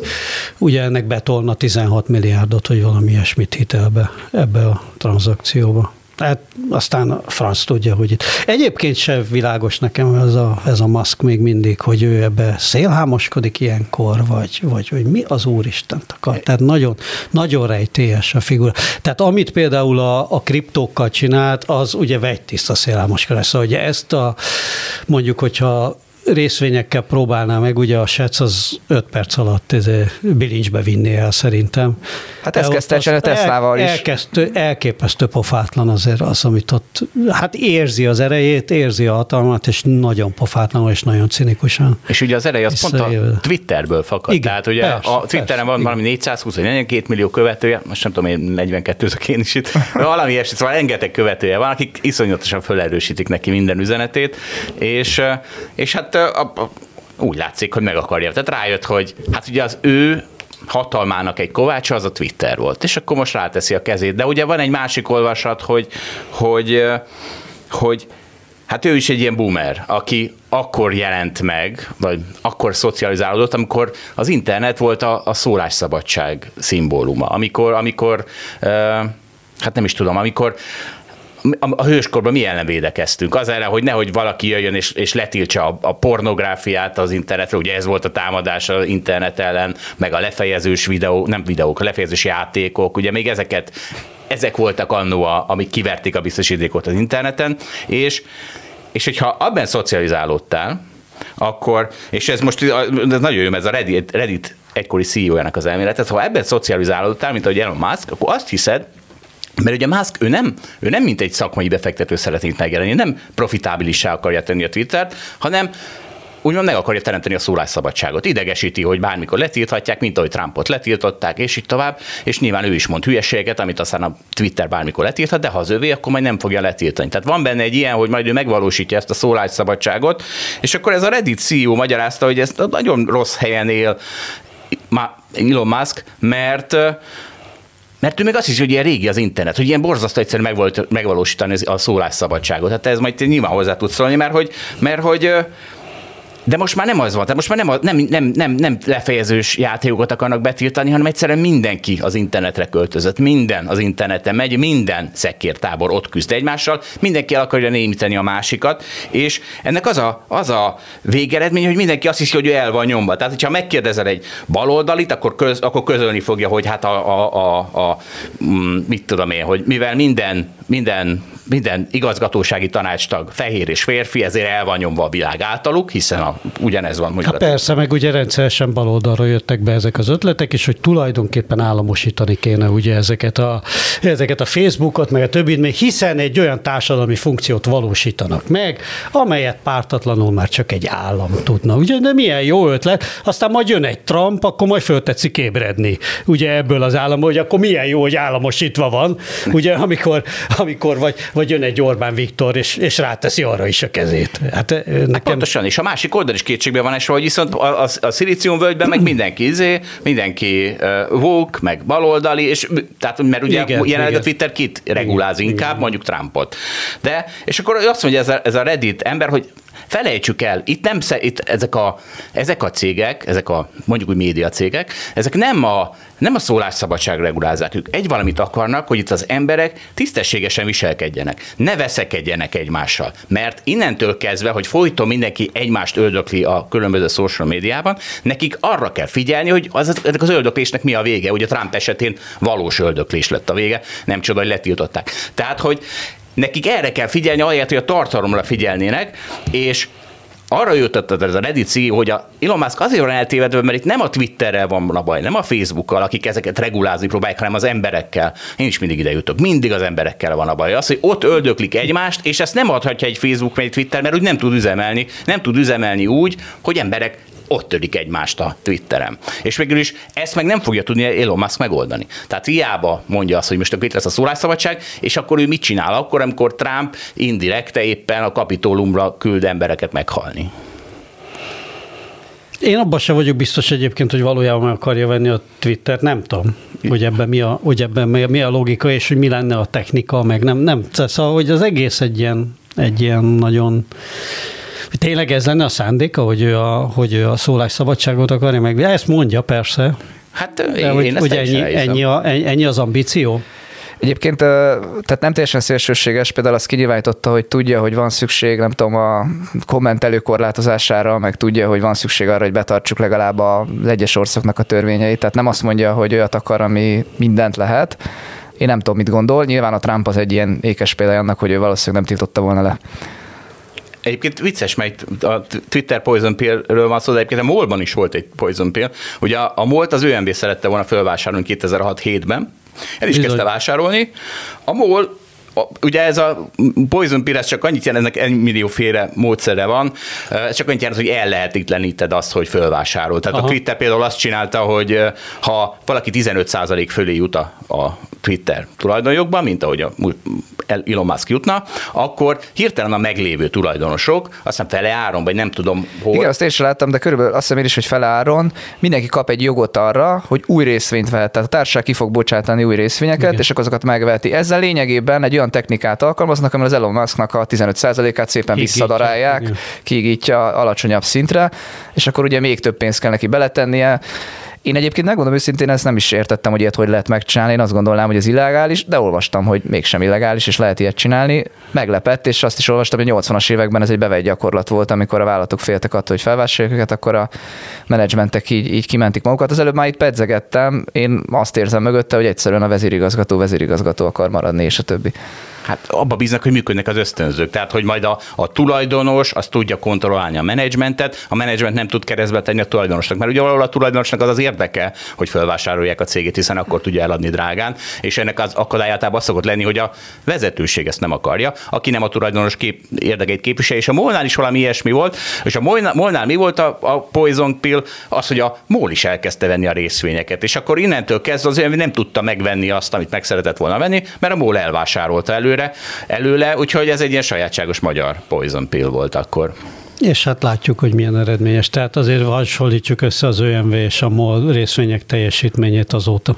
ugye ennek betolna 16 milliárdot, hogy valami ilyesmit hitelbe ebbe a tranzakcióba. Tehát aztán a franc tudja, hogy itt. Egyébként se világos nekem ez a, ez a maszk még mindig, hogy ő ebbe szélhámoskodik ilyenkor, vagy, vagy hogy mi az Úristen akar. Tehát nagyon, nagyon rejtélyes a figura. Tehát amit például a, a kriptókkal csinált, az ugye vegytiszta szélhámoskodás. Szóval ugye ezt a, mondjuk, hogyha részvényekkel próbálná meg, ugye a SEC az 5 perc alatt bilincsbe vinné el szerintem. Hát ezt kezdte a Teslával is. Elkezdő, elképesztő pofátlan azért az, amit ott, hát érzi az erejét, érzi a hatalmat, és nagyon pofátlan, és nagyon cinikusan. És ugye az ereje az pont a Twitterből fakad. Igen, Tehát ugye persze, a Twitteren persze, van valami 420 vagy 42 millió követője, most nem tudom, én 42 én is itt, valami ilyesmi, szóval rengeteg követője van, akik iszonyatosan felerősítik neki minden üzenetét, és, és hát a, a, úgy látszik, hogy meg akarja. Tehát rájött, hogy hát ugye az ő hatalmának egy kovácsa, az a Twitter volt. És akkor most ráteszi a kezét. De ugye van egy másik olvasat, hogy, hogy, hogy Hát ő is egy ilyen boomer, aki akkor jelent meg, vagy akkor szocializálódott, amikor az internet volt a, a szólásszabadság szimbóluma. Amikor, amikor hát nem is tudom, amikor a hőskorban mi ellen védekeztünk? Az ellen, hogy nehogy valaki jöjjön és, és letiltsa a, a pornográfiát az internetre, ugye ez volt a támadás az internet ellen, meg a lefejezős videó, nem videók, a lefejezős játékok, ugye még ezeket, ezek voltak annó, a, amik kiverték a biztosítékot az interneten, és, és hogyha abban szocializálódtál, akkor, és ez most ez nagyon jó, ez a Reddit, Reddit egykori CEO-jának az elmélet, ha ebben szocializálódtál, mint ahogy Elon Musk, akkor azt hiszed, mert ugye Musk, ő nem, ő nem mint egy szakmai befektető szeretné megjelenni, nem profitábilissá akarja tenni a Twittert, hanem úgymond meg akarja teremteni a szólásszabadságot. Idegesíti, hogy bármikor letilthatják, mint ahogy Trumpot letiltották, és így tovább, és nyilván ő is mond hülyeséget, amit aztán a Twitter bármikor letilthat, de ha az övé, akkor majd nem fogja letiltani. Tehát van benne egy ilyen, hogy majd ő megvalósítja ezt a szólásszabadságot, és akkor ez a Reddit CEO magyarázta, hogy ez nagyon rossz helyen él Elon Musk, mert mert ő még azt hiszi, hogy ilyen régi az internet, hogy ilyen borzasztó egyszerű megvalósítani a szólásszabadságot. Hát ez majd nyilván hozzá tudsz szólni, mert hogy, mert hogy de most már nem az van, tehát most már nem, nem, nem, nem, nem lefejezős játékokat akarnak betiltani, hanem egyszerűen mindenki az internetre költözött. Minden az interneten megy, minden szekértábor ott küzd egymással, mindenki el akarja némíteni a másikat, és ennek az a, az a végeredmény, hogy mindenki azt hiszi, hogy ő el van nyomva. Tehát, hogyha megkérdezel egy baloldalit, akkor, köz, akkor közölni fogja, hogy hát a, a, a, a, mm, mit tudom én, hogy mivel minden, minden minden igazgatósági tanácstag fehér és férfi, ezért el van nyomva a világ általuk, hiszen a, ugyanez van mondjuk. Hát persze, meg ugye rendszeresen baloldalra jöttek be ezek az ötletek, és hogy tulajdonképpen államosítani kéne ugye ezeket a, ezeket a Facebookot, meg a többit, még hiszen egy olyan társadalmi funkciót valósítanak meg, amelyet pártatlanul már csak egy állam tudna. Ugye, de milyen jó ötlet, aztán majd jön egy Trump, akkor majd föltetszik ébredni. Ugye ebből az állam, hogy akkor milyen jó, hogy államosítva van, ugye amikor, amikor vagy, vagy jön egy Orbán Viktor, és, és ráteszi arra is a kezét. Hát, nekem... hát pontosan, és a másik oldal is kétségbe van esve, hogy viszont a, a, a völgyben meg mindenki izé, mindenki uh, woke, meg baloldali, és tehát, mert ugye igen, jelenleg igen. a Twitter kit reguláz igen, inkább, igen. mondjuk Trumpot. De, és akkor azt mondja ez a, ez a Reddit ember, hogy felejtsük el, itt nem, itt ezek, a, ezek a cégek, ezek a mondjuk úgy média cégek, ezek nem a, nem a szólásszabadság regulázzák. Ők egy valamit akarnak, hogy itt az emberek tisztességesen viselkedjenek, ne veszekedjenek egymással. Mert innentől kezdve, hogy folyton mindenki egymást öldökli a különböző social médiában, nekik arra kell figyelni, hogy az, ezek az öldöklésnek mi a vége. Ugye Trump esetén valós öldöklés lett a vége, nem csoda, hogy letiltották. Tehát, hogy nekik erre kell figyelni, ahelyett, hogy a tartalomra figyelnének, és arra jutott ez a Reddit CEO, hogy a Elon Musk azért van eltévedve, mert itt nem a Twitterrel van a baj, nem a Facebookkal, akik ezeket regulázni próbálják, hanem az emberekkel. Én is mindig ide jutok. Mindig az emberekkel van a baj. Az, hogy ott öldöklik egymást, és ezt nem adhatja egy Facebook vagy egy Twitter, mert úgy nem tud üzemelni. Nem tud üzemelni úgy, hogy emberek ott törik egymást a Twitteren. És végül is ezt meg nem fogja tudni Elon Musk megoldani. Tehát hiába mondja azt, hogy most akkor itt lesz a szólásszabadság, és akkor ő mit csinál akkor, amikor Trump indirekte éppen a kapitólumra küld embereket meghalni. Én abban sem vagyok biztos egyébként, hogy valójában meg akarja venni a Twittert, nem tudom, hogy ebben mi a, hogy ebben mi a logika, és hogy mi lenne a technika, meg nem, nem. Szóval, hogy az egész egy ilyen, egy ilyen nagyon Tényleg ez lenne a szándéka, hogy ő a, hogy ő a szólásszabadságot akarja meg? Ezt mondja persze. Hát De én, hogy, én hogy ennyi, ennyi, a, ennyi az ambíció? Egyébként tehát nem teljesen szélsőséges, például azt kinyilvánította, hogy tudja, hogy van szükség, nem tudom, a kommentelő korlátozására, meg tudja, hogy van szükség arra, hogy betartsuk legalább az egyes országnak a törvényeit. Tehát nem azt mondja, hogy olyat akar, ami mindent lehet. Én nem tudom, mit gondol. Nyilván a Trump az egy ilyen ékes példa annak, hogy ő valószínűleg nem tiltotta volna le. Egyébként vicces, mert a Twitter Poison Pill-ről van szó, de egyébként a MOL-ban is volt egy Poison Pill. Ugye a, a MOL-t az ÖMB szerette volna felvásárolni 2006-7-ben, el is Bizony. kezdte vásárolni. A MOL ugye ez a poison pill, csak annyit jelent, ennek egy millió féle módszere van, csak annyit jelent, hogy ellehetetleníted azt, hogy fölvásárol. Tehát Aha. a Twitter például azt csinálta, hogy ha valaki 15% fölé jut a, a Twitter tulajdonjogban, mint ahogy a Elon Musk jutna, akkor hirtelen a meglévő tulajdonosok, aztán fele áron, vagy nem tudom hol. Igen, azt én sem láttam, de körülbelül azt hiszem én is, hogy fele áron mindenki kap egy jogot arra, hogy új részvényt vehet. Tehát a társaság ki fog bocsátani új részvényeket, Igen. és akkor azokat megveheti. Ezzel lényegében egy olyan technikát alkalmaznak, amivel az Elon Musknak a 15%-át szépen visszadarálják, kiigítja alacsonyabb szintre, és akkor ugye még több pénzt kell neki beletennie. Én egyébként megmondom őszintén, ezt nem is értettem, hogy ilyet hogy lehet megcsinálni. Én azt gondolnám, hogy ez illegális, de olvastam, hogy mégsem illegális, és lehet ilyet csinálni. Meglepett, és azt is olvastam, hogy 80-as években ez egy bevett gyakorlat volt, amikor a vállalatok féltek attól, hogy felvásárolják őket, akkor a menedzsmentek így, így kimentik magukat. Az előbb már itt pedzegettem, én azt érzem mögötte, hogy egyszerűen a vezérigazgató vezérigazgató akar maradni, és a többi hát abba bíznak, hogy működnek az ösztönzők. Tehát, hogy majd a, a tulajdonos az tudja kontrollálni a menedzsmentet, a menedzsment nem tud keresztbe tenni a tulajdonosnak. Mert ugye valahol a tulajdonosnak az az érdeke, hogy felvásárolják a cégét, hiszen akkor tudja eladni drágán, és ennek az akadályátában az szokott lenni, hogy a vezetőség ezt nem akarja, aki nem a tulajdonos kép, érdekeit képvisel, és a Molnál is valami ilyesmi volt, és a Molnál, Molnál mi volt a, a Poison Pill? Az, hogy a MOL is elkezdte venni a részvényeket, és akkor innentől kezdve azért nem tudta megvenni azt, amit meg szeretett volna venni, mert a MOL elvásárolta előre, előre, előle, úgyhogy ez egy ilyen sajátságos magyar poison pill volt akkor. És hát látjuk, hogy milyen eredményes. Tehát azért hasonlítsuk össze az ÖMV és a MOL részvények teljesítményét azóta.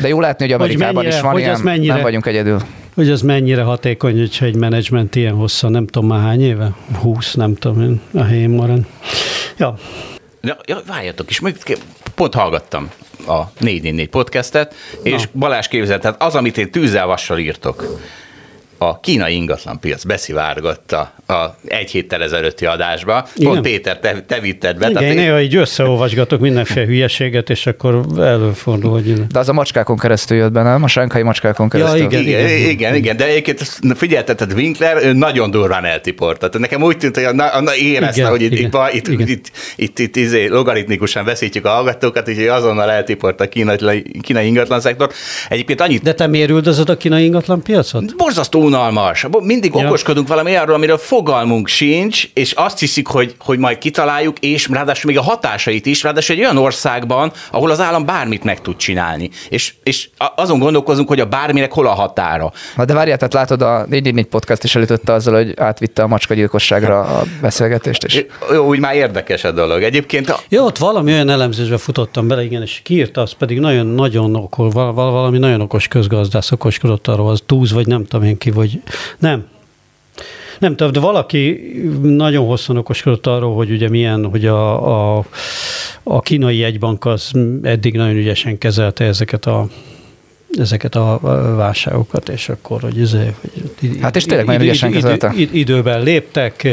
De jó látni, hogy Amerikában hogy mennyire, is van hogy ilyen, mennyire, nem vagyunk egyedül. Hogy az mennyire hatékony, hogyha egy menedzsment ilyen hosszan, nem tudom már hány éve? 20, nem tudom én, a helyén marad. Ja. Ja, ja, várjatok is, pont hallgattam a 444 podcastet, és Balázs képzelt, tehát az, amit én tűzzel vassal írtok, a kínai ingatlanpiac beszivárgatta a egy héttel ezelőtti adásba. Igen. Pont Péter, te, te vitted be. Igen, én néha így összeolvasgatok mindenféle hülyeséget, és akkor előfordul, hogy... De az a macskákon keresztül jött be, nem? A sánkai macskákon keresztül. Ja, igen, igen, igen, igen, igen. De egyébként figyelted, tehát Winkler ő nagyon durván eltiport. Tehát nekem úgy tűnt, hogy a, a, érezte, igen, hogy itt, igen, itt, itt, itt, itt, itt, izé, logaritmikusan veszítjük a hallgatókat, úgyhogy azonnal eltiport a kínai, kínai ingatlan szektor. Egyébként annyit... De te miért a kínai ingatlan piacot? Borzasztó unalmas. Mindig ja. okoskodunk valami arról, amiről fogalmunk sincs, és azt hiszik, hogy, hogy majd kitaláljuk, és ráadásul még a hatásait is, ráadásul egy olyan országban, ahol az állam bármit meg tud csinálni. És, és azon gondolkozunk, hogy a bárminek hol a határa. Na de várjál, tehát látod, a 444 podcast is elütötte azzal, hogy átvitte a macskagyilkosságra a beszélgetést. És... Jó, úgy már érdekes a dolog. Egyébként... A... Jó, ott valami olyan elemzésbe futottam bele, igen, és kiírta, az pedig nagyon-nagyon okos, valami nagyon okos közgazdász okoskodott arról, az túz, vagy nem tudom én ki, vagy nem, nem tudom, de valaki nagyon hosszan okoskodott arról, hogy ugye milyen, hogy a, a, a kínai jegybank az eddig nagyon ügyesen kezelte ezeket a ezeket a válságokat, és akkor, hogy, ez, hogy hát és tényleg nagyon ügyesen kezelte. Idő, időben léptek,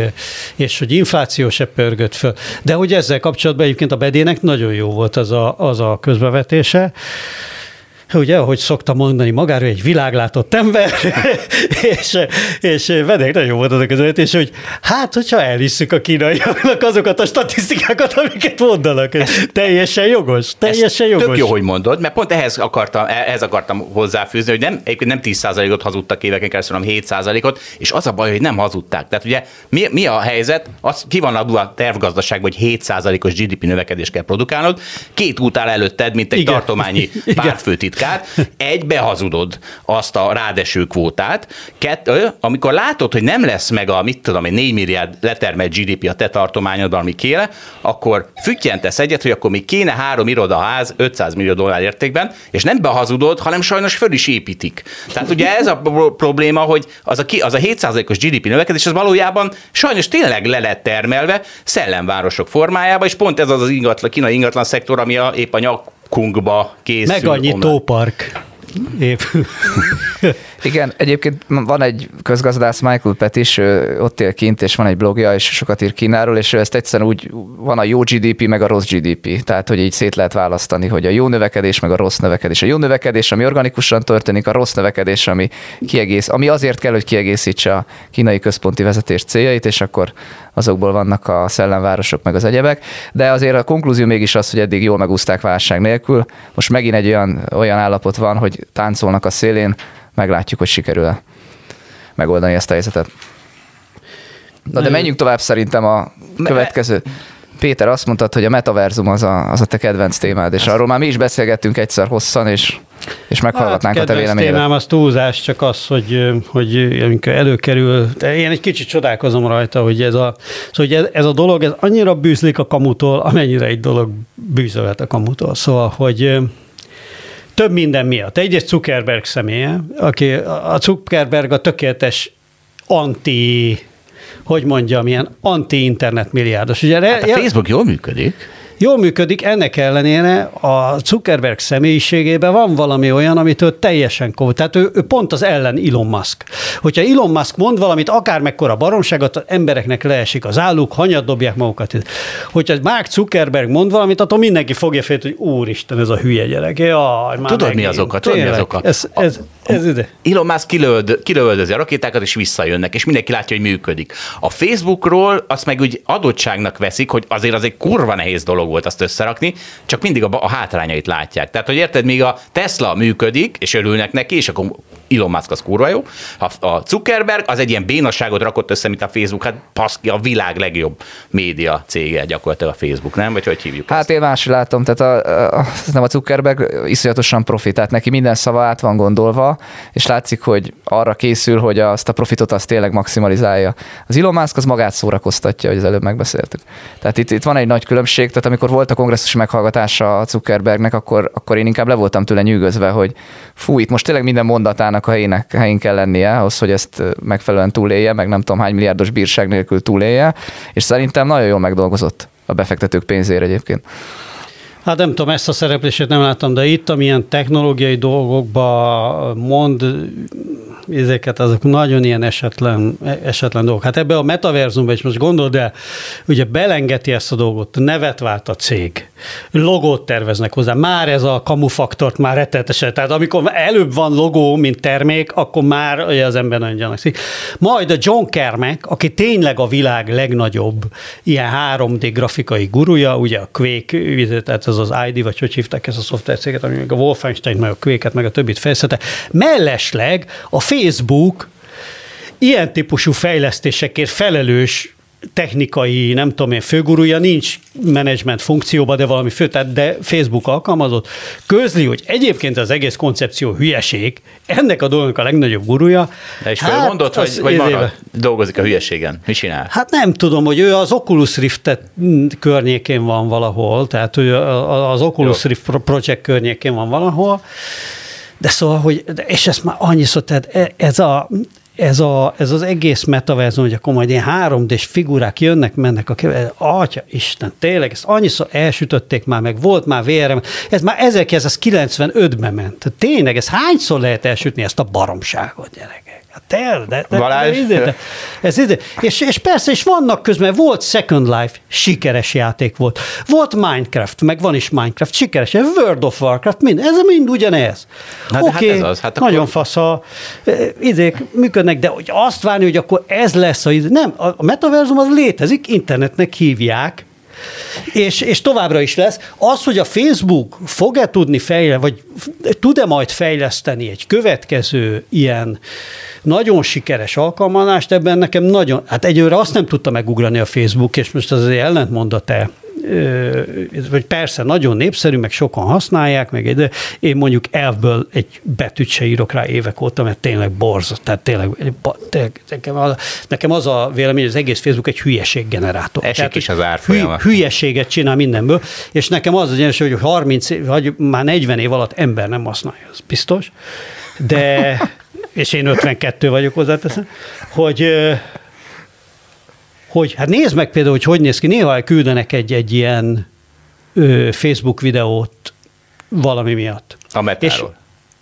és hogy infláció se pörgött föl. De hogy ezzel kapcsolatban egyébként a bedének nagyon jó volt az a, az a közbevetése, ugye, ahogy szoktam mondani magáról, egy világlátott ember, és, és vedek nagyon volt az a közvetítés, hogy hát, hogyha elhisszük a kínaiaknak azokat a statisztikákat, amiket mondanak. Ez teljesen jogos, teljesen jogos. Tök jó, hogy mondod, mert pont ehhez akartam, ehhez akartam hozzáfűzni, hogy nem, egyébként nem 10%-ot hazudtak éveken keresztül, hanem 7%-ot, és az a baj, hogy nem hazudták. Tehát ugye mi, mi a helyzet? Az, ki van adva a tervgazdaságban, hogy 7%-os GDP növekedést kell produkálnod, két út áll előtted, mint egy Igen. tartományi pártfőtit kvótikát, egy, behazudod azt a rádeső kvótát, kettő, amikor látod, hogy nem lesz meg a, mit tudom, egy 4 milliárd letermelt GDP a te tartományodban, ami kéne, akkor füttyentesz egyet, hogy akkor még kéne három irodaház 500 millió dollár értékben, és nem behazudod, hanem sajnos föl is építik. Tehát ugye ez a probléma, hogy az a, az a 7%-os GDP növekedés, az valójában sajnos tényleg le lett termelve szellemvárosok formájába, és pont ez az az ingatlan, kínai ingatlan szektor, ami a, épp a nyak kunkba készül. Meg annyi onnan. tópark épül. Igen, egyébként van egy közgazdász, Michael Petis, ő ott él kint, és van egy blogja, és sokat ír Kínáról, és ezt egyszerűen úgy, van a jó GDP, meg a rossz GDP, tehát hogy így szét lehet választani, hogy a jó növekedés, meg a rossz növekedés. A jó növekedés, ami organikusan történik, a rossz növekedés, ami kiegész, ami azért kell, hogy kiegészítse a kínai központi vezetés céljait, és akkor azokból vannak a szellemvárosok, meg az egyebek. De azért a konklúzió mégis az, hogy eddig jól megúzták válság nélkül. Most megint egy olyan, olyan állapot van, hogy táncolnak a szélén, meglátjuk, hogy sikerül megoldani ezt a helyzetet. Na de menjünk tovább szerintem a következő. Péter, azt mondtad, hogy a metaverzum az a, az a te kedvenc témád, és arról már mi is beszélgettünk egyszer hosszan, és, és meghallgatnánk hát, a te véleményedet. témám az túlzás, csak az, hogy, hogy amikor előkerül, én egy kicsit csodálkozom rajta, hogy ez a, szóval, hogy ez, ez a dolog, ez annyira bűzlik a kamutól, amennyire egy dolog bűzölt a kamutól. Szóval, hogy több minden miatt. Egyrészt Zuckerberg személye, aki a Zuckerberg a tökéletes anti hogy mondjam, ilyen anti-internet milliárdos. Ugye, hát a Facebook jól működik. Jól működik, ennek ellenére a Zuckerberg személyiségében van valami olyan, amit ő teljesen kov. Tehát ő, ő pont az ellen Elon Musk. Hogyha Elon Musk mond valamit, akár mekkora baromságot, az embereknek leesik az álluk, hanyat dobják magukat. Hogyha Mark Zuckerberg mond valamit, attól mindenki fogja fél, hogy úristen, ez a hülye gyerek. Jaj, már Tudod, mi az oka? Tudod, mi az oka? Ez, ez, ez ide. Elon Musk kilövöld, kilövöldözi a rakétákat, és visszajönnek, és mindenki látja, hogy működik. A Facebookról azt meg úgy adottságnak veszik, hogy azért az egy kurva nehéz dolog volt azt összerakni, csak mindig a, a hátrányait látják. Tehát, hogy érted, még a Tesla működik, és örülnek neki, és akkor Elon Musk az kurva jó. A Zuckerberg az egy ilyen bénasságot rakott össze, mint a Facebook, hát paszki, a világ legjobb média cége gyakorlatilag a Facebook, nem? Vagy hogy hívjuk Hát ezt? én más látom, tehát a, a, nem a Zuckerberg iszonyatosan profi, tehát neki minden szava át van gondolva, és látszik, hogy arra készül, hogy azt a profitot azt tényleg maximalizálja. Az Elon Musk az magát szórakoztatja, hogy az előbb megbeszéltük. Tehát itt, itt van egy nagy különbség, tehát amikor volt a kongresszus meghallgatása a Zuckerbergnek, akkor, akkor én inkább le voltam tőle nyűgözve, hogy fú, itt most tényleg minden mondatának a helyének, helyén kell lennie ahhoz, hogy ezt megfelelően túlélje, meg nem tudom hány milliárdos bírság nélkül túlélje, és szerintem nagyon jól megdolgozott a befektetők pénzére egyébként. Hát nem tudom, ezt a szereplését nem láttam, de itt, amilyen technológiai dolgokba mond ezeket, azok nagyon ilyen esetlen, esetlen dolgok. Hát ebbe a metaverzumban is most gondold el, ugye belengeti ezt a dolgot, nevet vált a cég, logót terveznek hozzá, már ez a kamufaktort már rettetesen, tehát amikor előbb van logó, mint termék, akkor már ugye az ember nagyon gyanakszik. Majd a John Kermek, aki tényleg a világ legnagyobb ilyen 3D grafikai gurúja, ugye a Quake, tehát ez az ID, vagy hogy hívták ezt a szoftvercéget, ami a Wolfenstein, meg a Quake-et, meg a többit fejlesztette. Mellesleg a Facebook ilyen típusú fejlesztésekért felelős technikai, nem tudom én, főgurúja nincs menedzsment funkcióban, de valami fő, tehát de Facebook alkalmazott, közli, hogy egyébként az egész koncepció hülyeség, ennek a dolognak a legnagyobb gurúja. De is hát, vagy, vagy marad, dolgozik a hülyeségen? Mi csinál? Hát nem tudom, hogy ő az Oculus Rift környékén van valahol, tehát ő az Oculus Jó. Rift Project környékén van valahol, de szóval, hogy, és ezt már annyiszor, tehát e, ez a, ez, a, ez az egész metaverzum, hogy akkor majd ilyen 3 d figurák jönnek, mennek a keve, atya Isten, tényleg, ezt annyiszor elsütötték már, meg volt már VRM, ez már 1995-ben ment. Tényleg, ez hányszor lehet elsütni ezt a baromságot, gyerekek? Hát te, de, de, Balázs. De, de, ez, ez, és, és persze, és vannak közben, volt Second Life, sikeres játék volt. Volt Minecraft, meg van is Minecraft, sikeres. World of Warcraft, mind, ez mind ugyanez. Hát, Oké, okay, hát ez az. Hát nagyon akkor... fasz a idék működnek, de hogy azt várni, hogy akkor ez lesz a Nem, a metaverzum az létezik, internetnek hívják, és, és továbbra is lesz. Az, hogy a Facebook fog-e tudni fejleszteni, vagy tud-e majd fejleszteni egy következő ilyen nagyon sikeres alkalmazást, ebben nekem nagyon, hát egyőre azt nem tudta megugrani a Facebook, és most az azért ellentmond a te vagy persze nagyon népszerű, meg sokan használják, meg de én mondjuk elfből egy betűt se írok rá évek óta, mert tényleg borzat, tehát tényleg, nekem, az, nekem az a vélemény, hogy az egész Facebook egy hülyeség generátor. Esik tehát, is az árfolyama. Hü, hülyeséget csinál mindenből, és nekem az az hogy 30, vagy már 40 év alatt ember nem használja, az biztos, de és én 52 vagyok hozzáteszem, hogy hogy hát nézd meg például, hogy hogy néz ki, néha küldenek egy, egy ilyen ö, Facebook videót valami miatt. A metáról.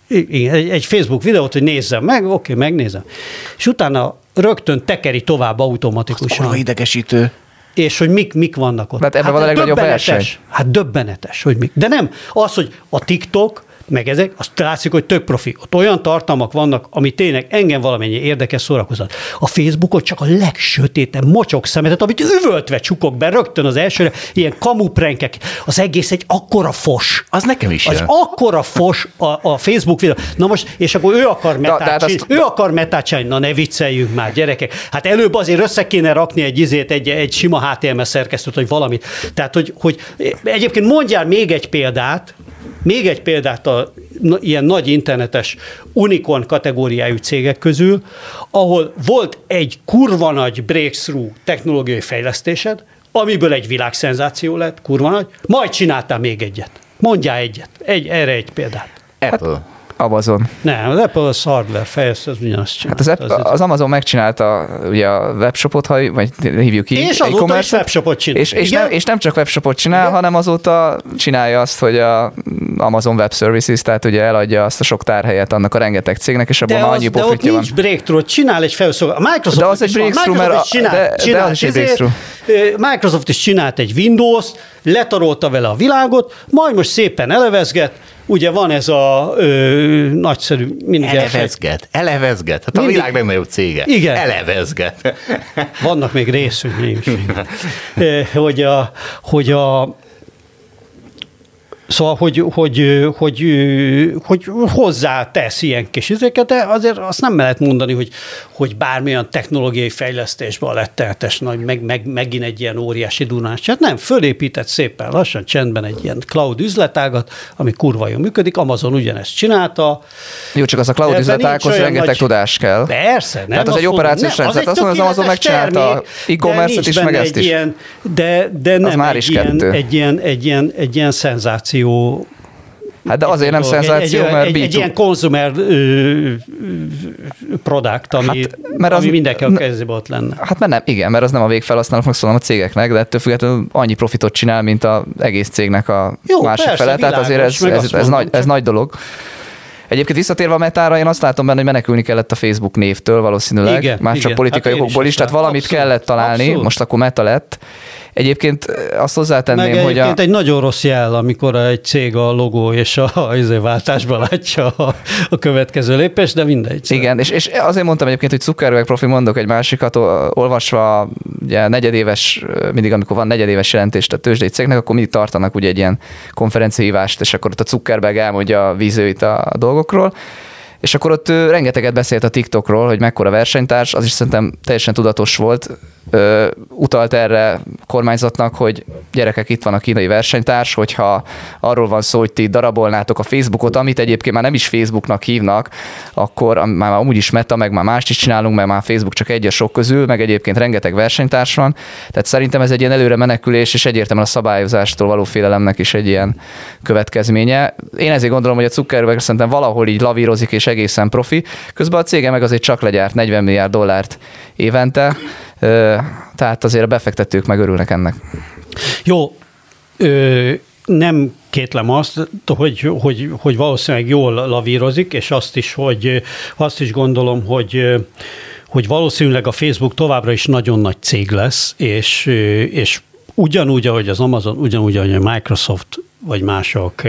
És, igen, egy, egy Facebook videót, hogy nézzem meg, oké, megnézem. És utána rögtön tekeri tovább automatikusan. Az idegesítő. És hogy mik, mik vannak ott. Hát ebben hát van a legnagyobb verseny. Hát döbbenetes, hogy mik. De nem az, hogy a TikTok meg ezek, azt látszik, hogy tök profi. Ott olyan tartalmak vannak, ami tényleg engem valamennyi érdekes szórakozat. A Facebookot csak a legsötétebb mocsok szemetet, amit üvöltve csukok be rögtön az elsőre, ilyen kamuprenkek, az egész egy akkora fos. Az nekem is Az jön. akkora fos a, a Facebook videó. Na most, és akkor ő akar metát, azt- ő akar metát csinálni. Na ne vicceljünk már, gyerekek. Hát előbb azért össze kéne rakni egy izét, egy, egy sima HTML szerkesztőt, vagy valamit. Tehát, hogy, hogy egyébként mondjál még egy példát, még egy példát a ilyen nagy internetes unicorn kategóriájú cégek közül, ahol volt egy kurva nagy breakthrough technológiai fejlesztésed, amiből egy világszenzáció lett, kurva nagy, majd csináltál még egyet. Mondjál egyet, egy, erre egy példát. Apple. Amazon. Nem, az Apple az hardware fejlesztő, az ugyanazt Hát csinálta. az, App, az Amazon megcsinálta ugye a webshopot, ha, vagy hívjuk így. És azóta is webshopot csinál. És, és, Igen? nem, és nem csak webshopot csinál, Igen? hanem azóta csinálja azt, hogy a Amazon Web Services, tehát ugye eladja azt a sok tárhelyet annak a rengeteg cégnek, és abban de, már az, annyi de profitja van. nincs breakthrough, csinál egy felszolgáló. A Microsoft De az egy breakthrough, mert csinál, de- de csinál az is egy breakthrough. Microsoft is csinált egy Windows, letarolta vele a világot, majd most szépen elevezget, ugye van ez a ö, nagyszerű, mindig Elevezget, elevezget. Hát a Mindig- világ legnagyobb cége. Igen. Elevezget. vannak még is. Eh, hogy a, hogy a Szóval, hogy, hogy, hogy, hogy hozzá tesz ilyen kis izéket, de azért azt nem lehet mondani, hogy, hogy bármilyen technológiai fejlesztésben lett tehetes nagy, meg, meg, megint egy ilyen óriási dunás. Hát nem, fölépített szépen lassan, csendben egy ilyen cloud üzletágat, ami kurva jól működik. Amazon ugyanezt csinálta. Jó, csak az a cloud üzletághoz rengeteg nagy- tudás kell. Persze, nem. Tehát az azt egy operációs nem, rendszer. egy Azt mondom, az Amazon megcsinálta e-commerce-et is, meg ezt is. Ilyen, de, de nem már egy, is ilyen, kettő. egy, ilyen, egy, ilyen, egy ilyen szenzáció Hát de azért nem szenzáció, egy, mert egy, egy B2 ilyen consumer ö, ö, product, ami, Hát, mert az- ami mindenki a kezébe ott lenne. Hát mert nem, igen, mert az nem a végfelhasználóknak szól, hanem a cégeknek, de ettől függetlenül annyi profitot csinál, mint az egész cégnek a Jó, másik persze, fele. Tehát azért ez, ez, ez, mondom, nagy, ez nagy dolog. Egyébként visszatérve a metára, én azt látom benne, hogy menekülni kellett a Facebook névtől valószínűleg, Igen, már csak igen. politikai Hát is okokból is, azt tehát valamit Abszolút, kellett találni, abszolút. most akkor meta lett. Egyébként azt Meg hozzátenném, hogy a, egyébként egy nagyon rossz jel, amikor egy cég a logó és a, a izé váltásban látja a, a következő lépést, de mindegy. Igen, és, és azért mondtam egyébként, hogy Zuckerberg profi, mondok egy másikat, olvasva ugye negyedéves, mindig amikor van negyedéves jelentést a tőzsdei cégnek, akkor mindig tartanak ugye egy ilyen konferenciahívást, és akkor ott a Zuckerberg elmondja a vízőit a dolgokról, és akkor ott ő rengeteget beszélt a TikTokról, hogy mekkora versenytárs, az is szerintem teljesen tudatos volt. Ö, utalt erre kormányzatnak, hogy gyerekek, itt van a kínai versenytárs, hogyha arról van szó, hogy ti darabolnátok a Facebookot, amit egyébként már nem is Facebooknak hívnak, akkor már amúgy is meta, meg már mást is csinálunk, mert már Facebook csak egy a sok közül, meg egyébként rengeteg versenytárs van. Tehát szerintem ez egy ilyen előre menekülés, és egyértelműen a szabályozástól való félelemnek is egy ilyen következménye. Én ezért gondolom, hogy a Zuckerberg szerintem valahol így lavírozik, és egészen profi. Közben a cége meg azért csak legyárt 40 milliárd dollárt évente, tehát azért a befektetők meg örülnek ennek. Jó, ö, nem kétlem azt, hogy, hogy, hogy valószínűleg jól lavírozik, és azt is, hogy azt is gondolom, hogy hogy valószínűleg a Facebook továbbra is nagyon nagy cég lesz, és, és ugyanúgy, ahogy az Amazon, ugyanúgy, ahogy a Microsoft vagy mások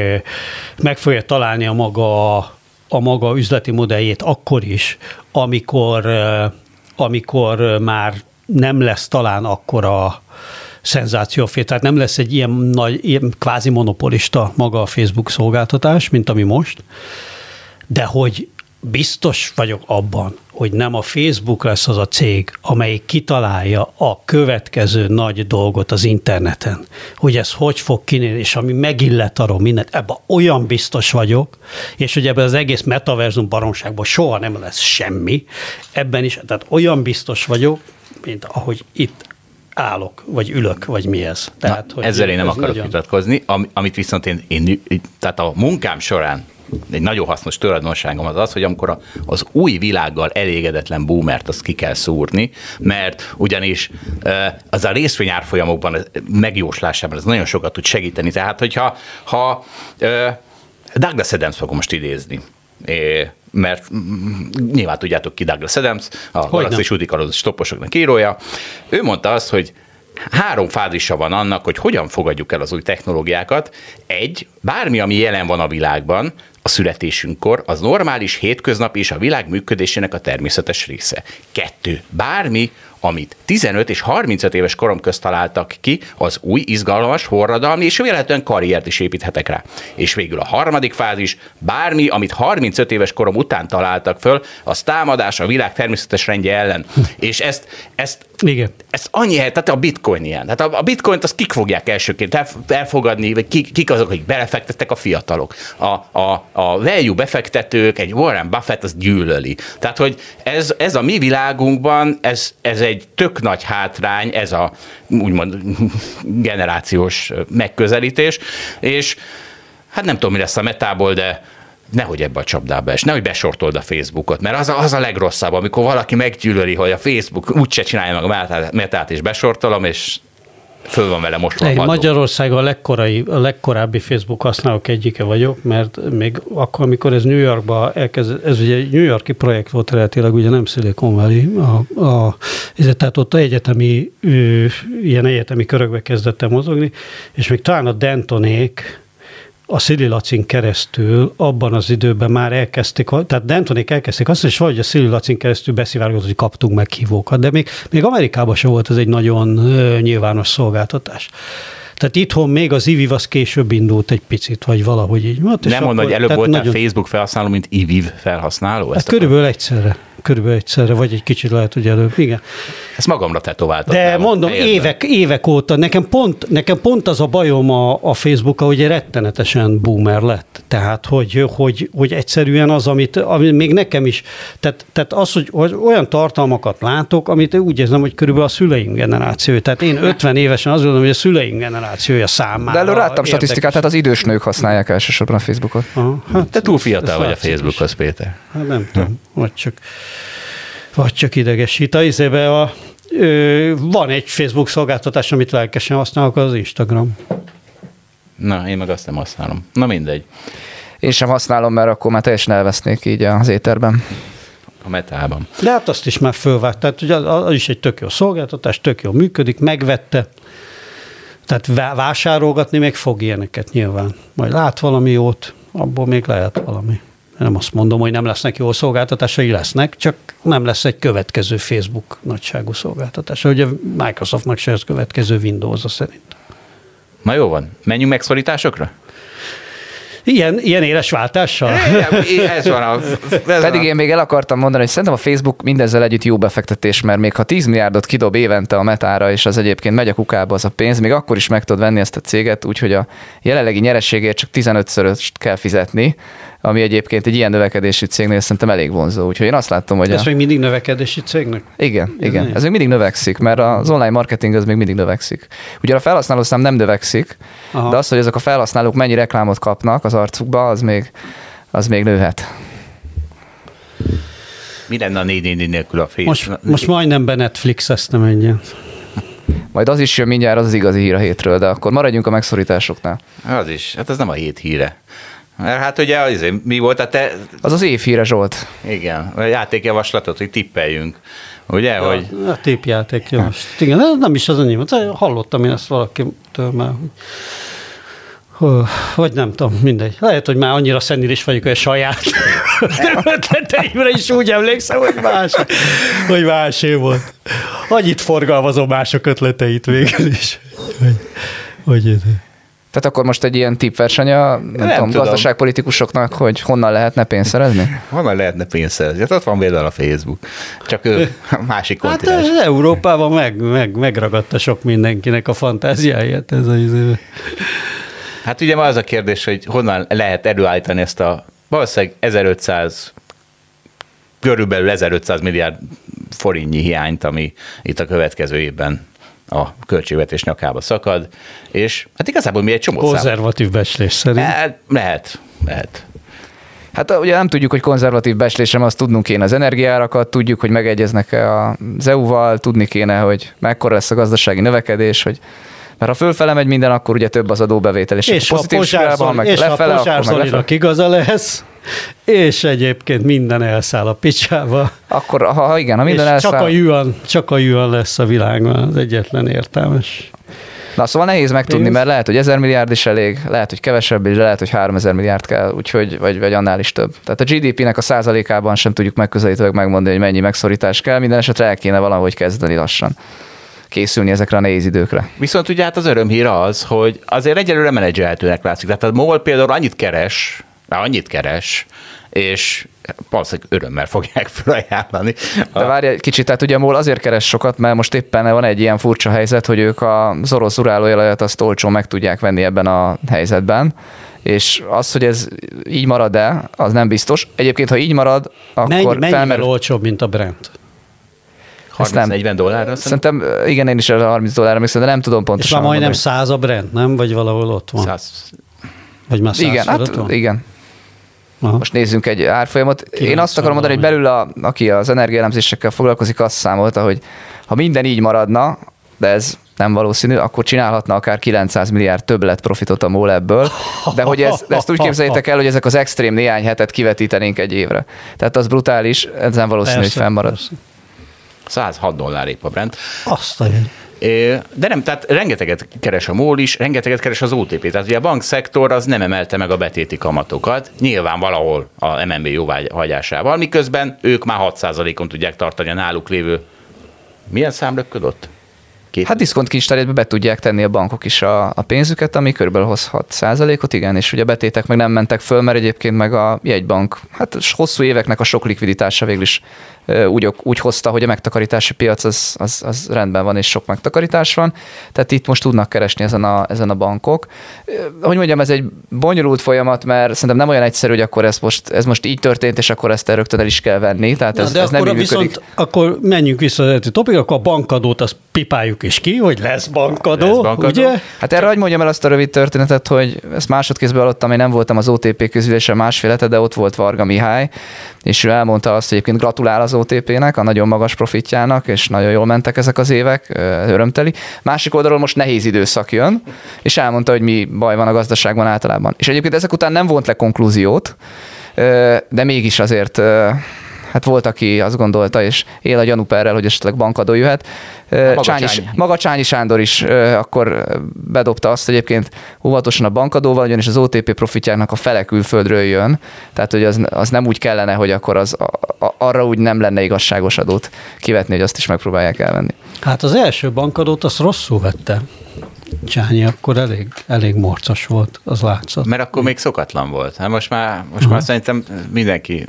meg fogja találni a maga, a maga üzleti modelljét akkor is, amikor, amikor már nem lesz talán akkora szenzációfél, tehát nem lesz egy ilyen nagy, ilyen kvázi monopolista maga a Facebook szolgáltatás, mint ami most, de hogy biztos vagyok abban, hogy nem a Facebook lesz az a cég, amelyik kitalálja a következő nagy dolgot az interneten, hogy ez hogy fog kinézni, és ami megillet arról mindent, ebben olyan biztos vagyok, és hogy ebben az egész metaverzum baromságban soha nem lesz semmi, ebben is, tehát olyan biztos vagyok, mint ahogy itt állok, vagy ülök, vagy mi ez. Tehát, Na, hogy ezzel én nem akarok vitatkozni, Am, amit viszont én, én, tehát a munkám során egy nagyon hasznos tulajdonságom az az, hogy amikor az új világgal elégedetlen boomert azt ki kell szúrni, mert ugyanis az a részvény árfolyamokban megjóslásában ez nagyon sokat tud segíteni. Tehát, hogyha ha, Douglas Adams fogom most idézni, mert nyilván tudjátok ki Douglas Adams, a Galaxis Udikalóz stopposoknak írója. Ő mondta azt, hogy három fázisa van annak, hogy hogyan fogadjuk el az új technológiákat. Egy, bármi, ami jelen van a világban, a születésünkkor az normális hétköznap és a világ működésének a természetes része. Kettő. Bármi, amit 15 és 35 éves korom közt találtak ki, az új, izgalmas, forradalmi és véletlenül karriert is építhetek rá. És végül a harmadik fázis, bármi, amit 35 éves korom után találtak föl, az támadás a világ természetes rendje ellen. és ezt, ezt, Igen. ezt annyi, tehát a bitcoin ilyen. Tehát a, a bitcoint azt kik fogják elsőként elfogadni, vagy kik, kik azok, akik belefektettek a fiatalok. A, a, a value befektetők, egy Warren Buffett az gyűlöli. Tehát, hogy ez, ez a mi világunkban, ez, ez egy tök nagy hátrány, ez a úgymond generációs megközelítés, és hát nem tudom, mi lesz a metából, de nehogy ebbe a csapdába es, nehogy besortold a Facebookot, mert az a, az a legrosszabb, amikor valaki meggyűlöli, hogy a Facebook úgyse csinálja meg a metát, és besortolom, és föl van vele most Én Magyarországon a, legkorai, a legkorábbi Facebook használók egyike vagyok, mert még akkor, amikor ez New Yorkba elkezd, ez ugye egy New Yorki projekt volt eredetileg, ugye nem Silicon Valley, a, a, ez, tehát ott egyetemi, ilyen egyetemi körökbe kezdett el mozogni, és még talán a Dentonék, a Szili Lacin keresztül abban az időben már elkezdték, tehát Dentonék elkezdték azt, és valahogy a Szili Lacin keresztül beszivárgott, hogy kaptunk meghívókat, de még, még Amerikában sem volt ez egy nagyon nyilvános szolgáltatás. Tehát itthon még az IVIV az később indult egy picit, vagy valahogy így volt. Nem mondod, hogy előbb voltál nagyon... Facebook felhasználó, mint IVIV felhasználó? Hát körülbelül egyszerre körülbelül egyszerre, vagy egy kicsit lehet, hogy előbb, igen. Ezt magamra tetováltam. De mondom, évek, évek óta, nekem pont, nekem pont az a bajom a, a Facebook, hogy rettenetesen boomer lett. Tehát, hogy, hogy, hogy egyszerűen az, amit, amit még nekem is, tehát, tehát az, hogy, hogy olyan tartalmakat látok, amit úgy érzem, hogy körülbelül a szüleim generáció. Tehát én 50 évesen azt gondolom, hogy a szüleim generációja számára. De előre láttam statisztikát, tehát az idős nők használják elsősorban a Facebookot. Aha, hát, Te túl fiatal vagy a Facebookhoz, Péter. Hát nem tudom, vagy csak vagy csak idegesít. A izébe a, ö, van egy Facebook szolgáltatás, amit lelkesen használok, az Instagram. Na, én meg azt nem használom. Na mindegy. Én sem használom, mert akkor már teljesen elvesznék így az éterben. A metában. De hát azt is már fölvágt. Tehát ugye az is egy tök jó szolgáltatás, tök jó működik, megvette. Tehát vásárolgatni még fog ilyeneket nyilván. Majd lát valami jót, abból még lehet valami. Nem azt mondom, hogy nem lesznek jó szolgáltatásai, lesznek, csak nem lesz egy következő Facebook nagyságú szolgáltatása. Ugye Microsoftnak se ez következő Windows-a szerintem. Na jó van, menjünk megszorításokra? Ilyen, ilyen éles váltással? Ez van a, ez Pedig én még el akartam mondani, hogy szerintem a Facebook mindezzel együtt jó befektetés, mert még ha 10 milliárdot kidob évente a metára, és az egyébként megy a kukába az a pénz, még akkor is meg tudod venni ezt a céget, úgyhogy a jelenlegi nyerességért csak 15-szöröst kell fizetni, ami egyébként egy ilyen növekedési cégnél szerintem elég vonzó. Úgyhogy én azt látom, hogy... Ez a... még mindig növekedési cégnek? Igen, Ez igen. Ez még mindig növekszik, mert az online marketing az még mindig növekszik. Ugye a felhasználószám nem növekszik, Aha. de az, hogy ezek a felhasználók mennyi reklámot kapnak az arcukba, az még, az még nőhet. Mi lenne a 4 nélkül a fél? Most, most majdnem be Netflix ezt nem engyen. Majd az is jön mindjárt, az az igazi hír a hétről, de akkor maradjunk a megszorításoknál. Az is, hát ez nem a hét híre. Mert hát ugye az, mi volt a te... Az az évhíre Zsolt. Igen, a játékjavaslatot, hogy tippeljünk. Ugye, ja, hogy... A tippjáték, jó. Igen, nem is az enyém. Hallottam én ezt valakitől már, hogy vagy nem tudom, mindegy. Lehet, hogy már annyira szenilis vagyok, hogy a saját ötleteimre is úgy emlékszem, hogy más, hogy másé volt. Annyit forgalmazom mások ötleteit végül is. Hogy, hogy tehát akkor most egy ilyen tippverseny a nem, nem tudom, tudom. gazdaságpolitikusoknak, hogy honnan lehetne pénzt szerezni? Honnan lehetne pénzt szerezni? Hát ott van például a Facebook. Csak ő másik hát kontinens. Hát Európában meg, meg, megragadta sok mindenkinek a fantáziáját ez az izé. Hát ugye ma az a kérdés, hogy honnan lehet előállítani ezt a valószínűleg 1500 körülbelül 1500 milliárd forintnyi hiányt, ami itt a következő évben a költségvetés nyakába szakad, és hát igazából mi egy csomó Konzervatív becslés szerint. Hát, lehet, lehet. Hát ugye nem tudjuk, hogy konzervatív becslésem, azt tudnunk kéne az energiárakat, tudjuk, hogy megegyeznek-e az EU-val, tudni kéne, hogy mekkora lesz a gazdasági növekedés, hogy mert ha fölfele megy minden, akkor ugye több az adóbevétel, és, és a pozsár, meg és lefele, a akkor igaza lesz, és egyébként minden elszáll a picsába. Akkor, ha, ha igen, ha minden és elszáll... Csak a, yuan, csak a yuan lesz a világban az egyetlen értelmes. Na szóval nehéz megtudni, mert lehet, hogy 1000 milliárd is elég, lehet, hogy kevesebb, és lehet, hogy 3000 milliárd kell, úgyhogy, vagy, vagy annál is több. Tehát a GDP-nek a százalékában sem tudjuk megközelítőleg megmondani, hogy mennyi megszorítás kell, minden esetre el kéne valahogy kezdeni lassan készülni ezekre a nehéz időkre. Viszont ugye hát az örömhír az, hogy azért egyelőre menedzselhetőnek látszik. Tehát a MOL például annyit keres, annyit keres, és valószínűleg örömmel fogják felajánlani. De várj egy kicsit, tehát ugye a MOL azért keres sokat, mert most éppen van egy ilyen furcsa helyzet, hogy ők az orosz urálójelajat azt olcsón meg tudják venni ebben a helyzetben és az, hogy ez így marad-e, az nem biztos. Egyébként, ha így marad, akkor Mennyi, felmerül... olcsóbb, mint a Brent? 30-40 dollárra? Szerintem, igen, én is 30 dollárra még de nem tudom pontosan. És már majdnem 100 a Brent, nem? Vagy valahol ott van? 100. Vagy már 100 igen, hát, van? igen. Aha. Most nézzünk egy árfolyamot. Én azt akarom mondani, hogy belül, a, aki az energiaelemzésekkel foglalkozik, azt számolta, hogy ha minden így maradna, de ez nem valószínű, akkor csinálhatna akár 900 milliárd többlet profitot a MOL ebből, de hogy ez, ezt úgy képzeljétek el, hogy ezek az extrém néhány hetet kivetítenénk egy évre. Tehát az brutális, ez nem valószínű, persze, hogy fennmarad. Persze. 106 dollár épp a Brent. Azt a de nem, tehát rengeteget keres a MOL is, rengeteget keres az OTP. Tehát ugye a bankszektor az nem emelte meg a betéti kamatokat, nyilván valahol a MNB jóváhagyásával, miközben ők már 6%-on tudják tartani a náluk lévő milyen szám ott? Két... Hát diszkontkincstárgyba be tudják tenni a bankok is a, a pénzüket, ami körülbelül hozhat százalékot, igen, és ugye a betétek meg nem mentek föl, mert egyébként meg a jegybank, hát hosszú éveknek a sok likviditása végül is úgy, úgy hozta, hogy a megtakarítási piac az, az, az rendben van, és sok megtakarítás van. Tehát itt most tudnak keresni ezen a, ezen a bankok. Hogy mondjam, ez egy bonyolult folyamat, mert szerintem nem olyan egyszerű, hogy akkor ez most, ez most így történt, és akkor ezt rögtön el is kell venni. Tehát ez, de ez akkor nem viszont, akkor menjünk vissza az topik, akkor a bankadót azt pipáljuk is ki, hogy lesz bankadó, lesz bankadó. ugye? Hát erre hogy mondjam el azt a rövid történetet, hogy ezt másodkézben hallottam, én nem voltam az OTP közülésen másfél hete, de ott volt Varga Mihály, és ő elmondta azt, hogy egyébként gratulál az OTP-nek, a nagyon magas profitjának, és nagyon jól mentek ezek az évek, örömteli. Másik oldalról most nehéz időszak jön, és elmondta, hogy mi baj van a gazdaságban általában. És egyébként ezek után nem vont le konklúziót, de mégis azért hát volt, aki azt gondolta, és él a gyanúperrel, hogy esetleg bankadó jöhet. Maga Csányi, Csányi. maga Csányi Sándor is akkor bedobta azt egyébként óvatosan a bankadóval, ugyanis az OTP profitjának a fele külföldről jön, tehát hogy az, az nem úgy kellene, hogy akkor az, a, arra úgy nem lenne igazságos adót kivetni, hogy azt is megpróbálják elvenni. Hát az első bankadót azt rosszul vette. Csányi akkor elég, elég morcos volt, az látszott. Mert akkor még szokatlan volt. Hát most már, most uh-huh. már szerintem mindenki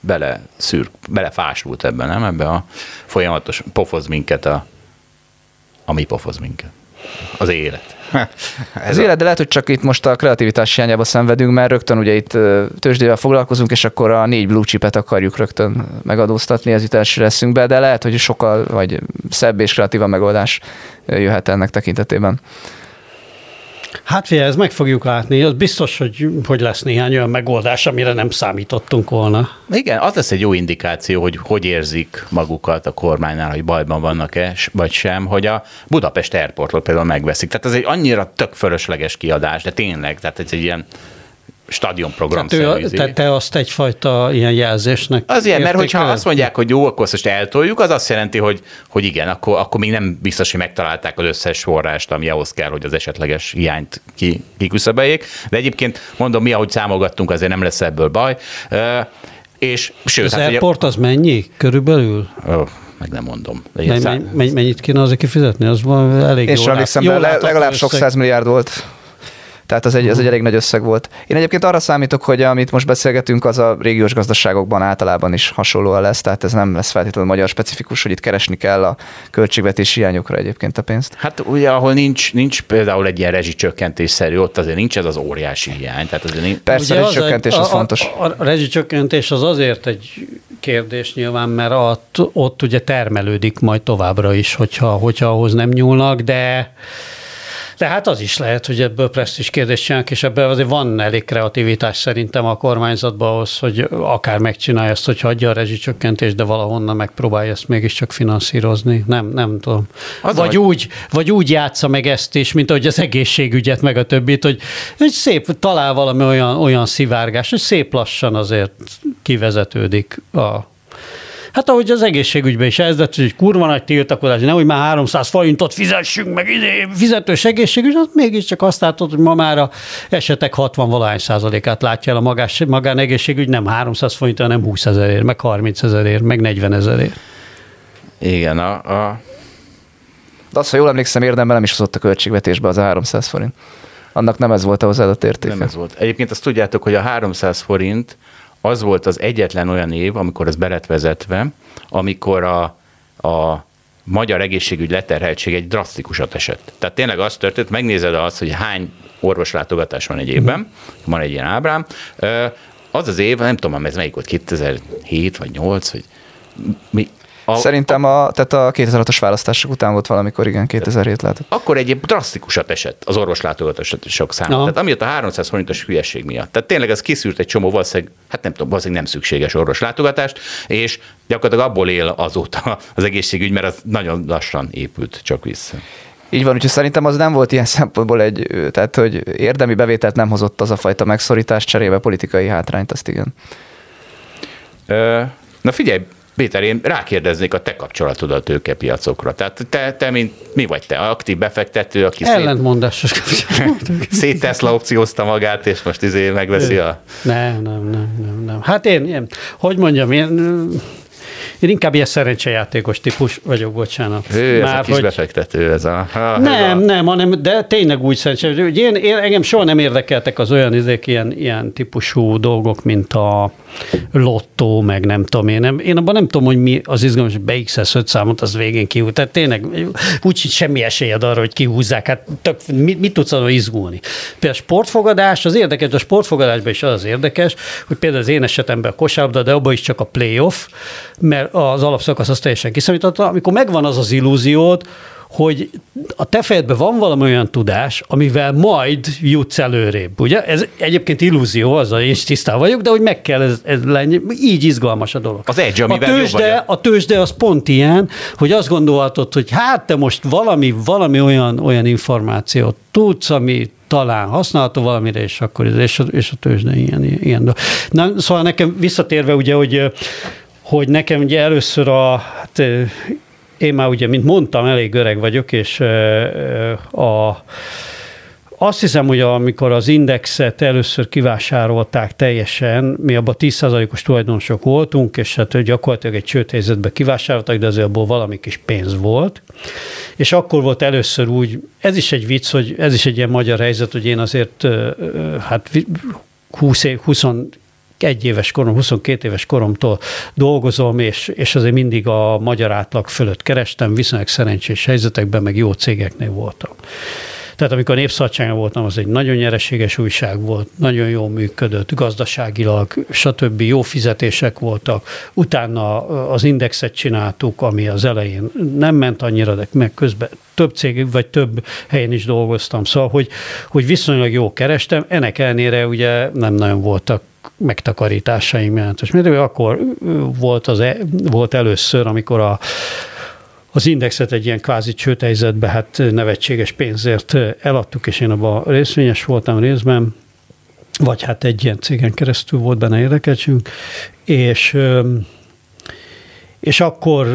bele szűr, belefásult ebben, nem? Ebbe a folyamatos pofoz minket a, ami pofoz minket. Az élet. Ez az élet, de lehet, hogy csak itt most a kreativitás hiányába szenvedünk, mert rögtön ugye itt tőzsdével foglalkozunk, és akkor a négy blue chipet akarjuk rögtön megadóztatni, ez itt leszünk be, de lehet, hogy sokkal vagy szebb és kreatívabb megoldás jöhet ennek tekintetében. Hát figyelj, ez meg fogjuk látni. Az biztos, hogy, hogy lesz néhány olyan megoldás, amire nem számítottunk volna. Igen, az lesz egy jó indikáció, hogy hogy érzik magukat a kormánynál, hogy bajban vannak-e, vagy sem, hogy a Budapest Airportot például megveszik. Tehát ez egy annyira tök fölösleges kiadás, de tényleg, tehát ez egy ilyen stadionprogram tehát, ő, tehát te azt egyfajta ilyen jelzésnek Az ilyen, mert hogyha azt mondják, hogy jó, akkor most eltoljuk, az azt jelenti, hogy, hogy igen, akkor, akkor még nem biztos, hogy megtalálták az összes forrást, ami ahhoz kell, hogy az esetleges hiányt ki, kiküszöböljék. De egyébként mondom, mi, ahogy számogattunk, azért nem lesz ebből baj. És, sőt, az hát, airport ugye, az mennyi körülbelül? Oh, meg nem mondom. Men, men, mennyit kéne azért kifizetni? Az van elég És jó. És legalább sok száz milliárd volt. Tehát az egy, ez egy elég nagy összeg volt. Én egyébként arra számítok, hogy amit most beszélgetünk, az a régiós gazdaságokban általában is hasonlóan lesz, tehát ez nem lesz feltétlenül magyar specifikus, hogy itt keresni kell a költségvetési hiányokra egyébként a pénzt. Hát ugye, ahol nincs, nincs például egy ilyen rezsicsökkentésszerű, ott azért nincs ez az óriási hiány. Tehát azért nincs... Persze, a rezsicsökkentés az, az fontos. A, a, a rezsicsökkentés az azért egy kérdés nyilván, mert ott, ott ugye termelődik majd továbbra is, hogyha, hogyha ahhoz nem nyúlnak, de de hát az is lehet, hogy ebből presztis kérdést csinálnak, és ebben azért van elég kreativitás szerintem a kormányzatban ahhoz, hogy akár megcsinálja ezt, hogy hagyja a rezsicsökkentést, de valahonnan megpróbálja ezt mégiscsak finanszírozni. Nem, nem tudom. Az vagy, úgy, vagy úgy játsza meg ezt is, mint ahogy az egészségügyet, meg a többit, hogy, hogy szép, talál valami olyan, olyan szivárgás, hogy szép lassan azért kivezetődik a Hát ahogy az egészségügyben is ezdett, hogy kurva nagy tiltakozás, nehogy már 300 forintot fizessünk, meg idé, fizetős egészségügy, az mégiscsak azt látod, hogy ma már a esetek 60 valahány százalékát látja el a magás, magánegészségügy, nem 300 forint, hanem 20 ezerért, meg 30 ezerért, meg 40 ezerért. Igen, a, a... De azt, ha jól emlékszem, érdemben nem is hozott a költségvetésbe az a 300 forint. Annak nem ez volt a hozzáadott értéke. Nem ez volt. Egyébként azt tudjátok, hogy a 300 forint az volt az egyetlen olyan év, amikor ez belet vezetve, amikor a, a magyar egészségügy leterheltség egy drasztikusat esett. Tehát tényleg az történt, megnézed azt, hogy hány orvoslátogatás van egy évben, van egy ilyen ábrám, az az év, nem tudom, ez melyik volt, 2007 vagy 8, vagy mi, a, Szerintem a, tehát a 2006-os választások után volt valamikor, igen, 2007 lehetett. Akkor egy drasztikusat esett az orvoslátogatások száma. No. Tehát amiatt a 300 forintos hülyeség miatt. Tehát tényleg ez kiszűrt egy csomó valószínűleg, hát nem tudom, valószínűleg nem szükséges orvoslátogatást, és gyakorlatilag abból él azóta az egészségügy, mert az nagyon lassan épült csak vissza. Így van, úgyhogy szerintem az nem volt ilyen szempontból egy, tehát hogy érdemi bevételt nem hozott az a fajta megszorítás cserébe politikai hátrányt, azt igen. Na figyelj, Péter, én rákérdeznék a te kapcsolatod a tőkepiacokra. Tehát te, te mint, mi vagy te? Aktív befektető, aki Ellentmondásos szét, szét Tesla opciózta magát, és most izé megveszi a... Nem, nem, nem, nem, nem. Hát én, én hogy mondjam, én én inkább ilyen szerencsejátékos típus vagyok, bocsánat. Ő, Már, ez a kis hogy... befektető, ez a... Ha, nem, ez a... nem, hanem, de tényleg úgy szerencsé. Hogy én, én, engem soha nem érdekeltek az olyan izék, ilyen, ilyen típusú dolgok, mint a lottó, meg nem tudom én. Nem, én abban nem tudom, hogy mi az izgalmas, hogy beixesz öt számot, az végén kihúz. Tehát tényleg úgy semmi esélyed arra, hogy kihúzzák. Hát tök, mit, mit tudsz arra izgulni? Például a sportfogadás, az érdekes, a sportfogadásban is az, az érdekes, hogy például az én esetemben a kosárlabda, de abban is csak a playoff, mert az alapszakasz az teljesen kiszámította. Amikor megvan az az illúziód, hogy a te fejedben van valami olyan tudás, amivel majd jutsz előrébb, ugye? Ez egyébként illúzió, az én is tisztán vagyok, de hogy meg kell ez, ez lenni, így izgalmas a dolog. Az egy, amivel a tőzsde, a tőzsde az pont ilyen, hogy azt gondolhatod, hogy hát te most valami, valami olyan, olyan információt tudsz, ami talán használható valamire, és akkor és a, és a tőzsde ilyen, ilyen. Na, szóval nekem visszatérve ugye, hogy hogy nekem ugye először a, hát én már ugye, mint mondtam, elég öreg vagyok, és a, azt hiszem, hogy amikor az indexet először kivásárolták teljesen, mi abban 10%-os tulajdonosok voltunk, és hát gyakorlatilag egy csőthelyzetbe kivásároltak, de azért abból valami kis pénz volt. És akkor volt először úgy, ez is egy vicc, hogy ez is egy ilyen magyar helyzet, hogy én azért hát 20 év, 20 egy éves korom, 22 éves koromtól dolgozom, és, és azért mindig a magyar átlag fölött kerestem, viszonylag szerencsés helyzetekben, meg jó cégeknél voltam. Tehát amikor Népszabadságon voltam, az egy nagyon nyereséges újság volt, nagyon jól működött, gazdaságilag, stb. jó fizetések voltak. Utána az indexet csináltuk, ami az elején nem ment annyira, de meg közben több cég, vagy több helyen is dolgoztam. Szóval, hogy, hogy viszonylag jó kerestem, ennek ellenére ugye nem nagyon voltak megtakarításaim jelentős. Mert akkor volt, az, e, volt először, amikor a, az indexet egy ilyen kvázi csőtejzetbe, hát nevetséges pénzért eladtuk, és én abban részvényes voltam részben, vagy hát egy ilyen cégen keresztül volt benne érdekeltségünk, és, és akkor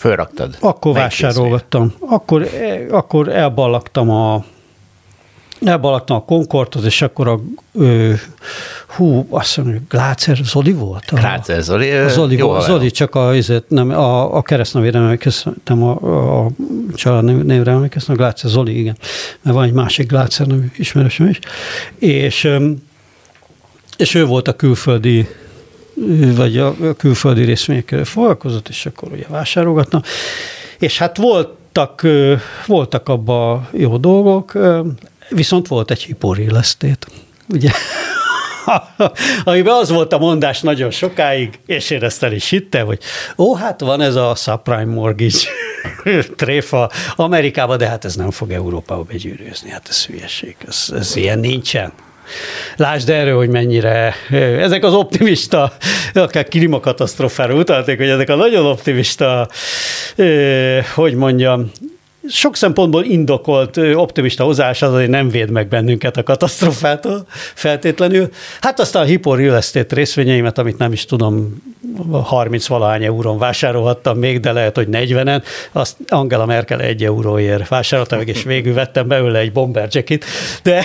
Fölraktad? Akkor vásárolgattam. Akkor, akkor elballagtam a elbaladtam a Concordhoz, és akkor a ö, hú, azt mondom, Glácer Zoli volt? A, Glácer Zoli? A Zoli, jó, volt, Zoli csak a, nem, a, a keresztnevére emlékeztem, a, a, a család névre emlékeztem, a Glácer Zoli, igen, mert van egy másik Glácer nevű ismerősöm is, és, és ő volt a külföldi vagy a külföldi részvényekkel foglalkozott, és akkor ugye vásárolgatna. És hát voltak, voltak abban jó dolgok, Viszont volt egy hiporélesztét, ugye? amiben az volt a mondás nagyon sokáig, és én ezt el is hittem, hogy ó, hát van ez a subprime mortgage tréfa Amerikában, de hát ez nem fog Európába begyűrűzni, hát ez hülyeség, ez, ez ilyen nincsen. Lásd erről, hogy mennyire ezek az optimista, akár klímakatasztrofára utalték, hogy ezek a nagyon optimista, hogy mondjam, sok szempontból indokolt optimista hozás az, hogy nem véd meg bennünket a katasztrofától feltétlenül. Hát aztán a Hippo Real Estate részvényeimet, amit nem is tudom, 30 valahány eurón vásárolhattam még, de lehet, hogy 40-en, azt Angela Merkel egy euróért vásárolta meg, és végül vettem belőle egy bomber jacket, de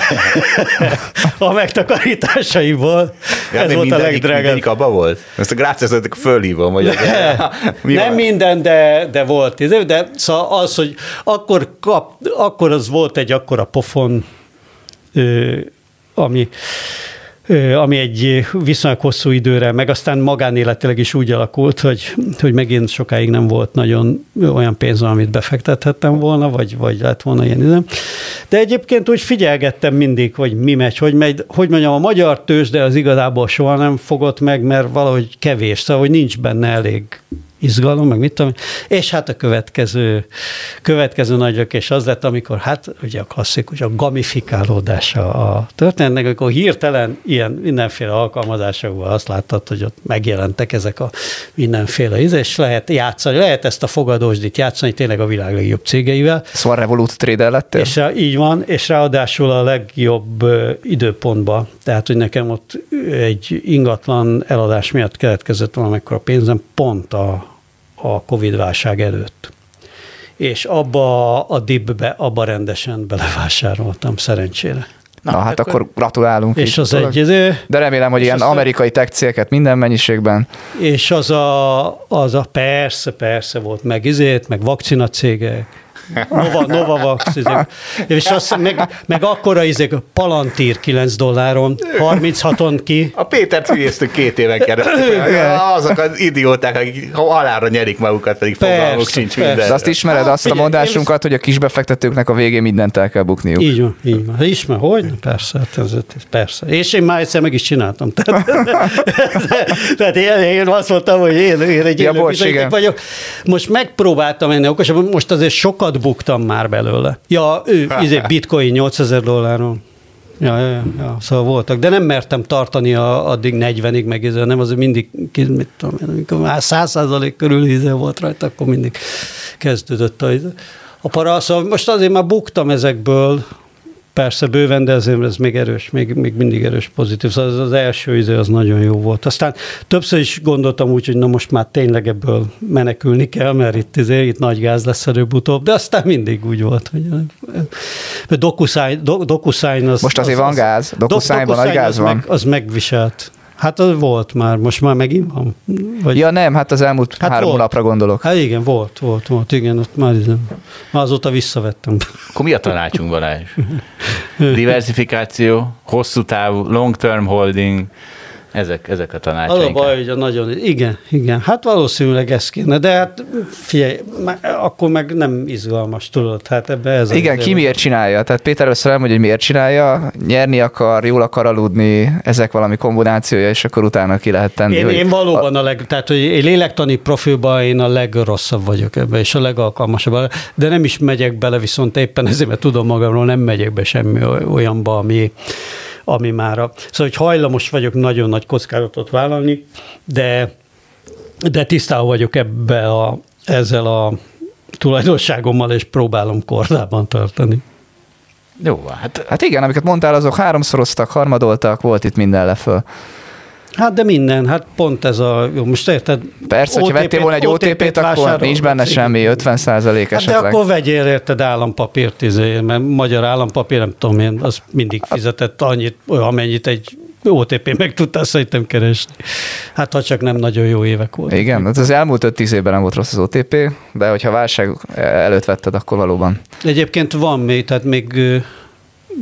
a megtakarításaimból Ja, ez de volt a legdrágább. mindenik abba volt? Ezt a Gráciát fölhívom, hogy mi nem minden, de, de volt. De szóval az, hogy akkor, kap, akkor az volt egy akkora pofon, ami, ami egy viszonylag hosszú időre, meg aztán magánéletileg is úgy alakult, hogy, hogy megint sokáig nem volt nagyon olyan pénz, amit befektethettem volna, vagy, vagy lett volna ilyen időm. De egyébként úgy figyelgettem mindig, hogy mi megy, hogy megy, hogy mondjam, a magyar tőzsde az igazából soha nem fogott meg, mert valahogy kevés, szóval hogy nincs benne elég izgalom, meg mit tudom, és hát a következő, következő nagy lökés az lett, amikor hát ugye a klasszikus, a gamifikálódása a történetnek, amikor hirtelen ilyen mindenféle alkalmazásokban azt láttad, hogy ott megjelentek ezek a mindenféle íz, és lehet játszani, lehet ezt a fogadósdit játszani tényleg a világ legjobb cégeivel, Szóval Revolut trader lettél? és rá- így van, és ráadásul a legjobb időpontban. Tehát, hogy nekem ott egy ingatlan eladás miatt keletkezett valamikor a pénzem pont a, a Covid-válság előtt. És abba a dipbe, abba rendesen belevásároltam, szerencsére. Na, Na hát akkor gratulálunk. És az utólag. egy, De remélem, hogy ilyen amerikai tech cégeket minden mennyiségben. és az a, az a persze, persze volt meg izét, meg vakcinacégek, Nova, Novavax, izék. és azt, meg, meg akkora izék, Palantír 9 dolláron, 36-on ki, A Pétert hülyéztük két éven keresztül. Azok az idióták, akik halára nyerik magukat, pedig Persze, fogalmuk sincs persze. minden. De azt ismered azt a mondásunkat, hogy a kisbefektetőknek a végén mindent el kell bukniuk. Így van, így van. Ismer, hogy? Persze, hát persze. És én már egyszer meg is csináltam. Tehát, tehát én, én azt mondtam, hogy én, én egy Ja, bocs, vagyok. Most megpróbáltam ennél okosabban, most azért sokat buktam már belőle. Ja, ő, izé, bitcoin 8000 dolláron. Ja, ja, ja, szóval voltak, de nem mertem tartani a, addig 40-ig, meg izé, nem azért mindig, mit tudom én, amikor már 100% körül izé volt rajta, akkor mindig kezdődött a, izé. a para. Szóval most azért már buktam ezekből, Persze bőven, de azért ez még erős, még, még mindig erős pozitív. Szóval az, az első izé az nagyon jó volt. Aztán többször is gondoltam úgy, hogy na most már tényleg ebből menekülni kell, mert itt, izé, itt nagy gáz lesz előbb-utóbb, de aztán mindig úgy volt, hogy DocuSign, do, DocuSign az... Most azért az, van gáz, Do- DocuSign-ban nagy gáz az van. Meg, az megviselt. Hát az volt már, most már megint van? Vagy... Ja nem, hát az elmúlt Hát három volt. hónapra gondolok. Hát igen, volt, volt, volt, igen, ott már, már azóta visszavettem. Akkor mi a tanácsunk, Balázs? Diversifikáció, hosszú távú, long-term holding, ezek, ezek a Az a tanácsaink. baj, hogy a nagyon, igen, igen, hát valószínűleg ez kéne, de hát figyelj, akkor meg nem izgalmas, tudod, hát ebbe ez a- Igen, ki miért csinálja? Tehát Péter először elmondja, hogy miért csinálja, nyerni akar, jól akar aludni, ezek valami kombinációja, és akkor utána ki lehet tenni. Én, én valóban a leg, tehát hogy én lélektani profilban én a legrosszabb vagyok ebben, és a legalkalmasabb, de nem is megyek bele, viszont éppen ezért, mert tudom magamról, nem megyek be semmi olyanba, ami, ami már a... Szóval, hogy hajlamos vagyok nagyon nagy kockázatot vállalni, de, de tisztában vagyok ebbe a, ezzel a tulajdonságommal, és próbálom kordában tartani. Jó, hát Hát igen, amiket mondtál, azok háromszoroztak, harmadoltak, volt itt minden leföl. Hát de minden, hát pont ez a, jó, most érted? Persze, hogyha vettél volna egy OTP-t, akkor vásárolod, nincs benne semmi, 50 százalék Hát de esetleg. akkor vegyél érted állampapírt, izé, mert magyar állampapír, nem tudom én, az mindig fizetett annyit, amennyit egy OTP meg tudtál szerintem keresni. Hát ha csak nem nagyon jó évek voltak. Igen, hát az elmúlt 5-10 évben nem volt rossz az OTP, de hogyha válság előtt vetted, akkor valóban. Egyébként van még, tehát még,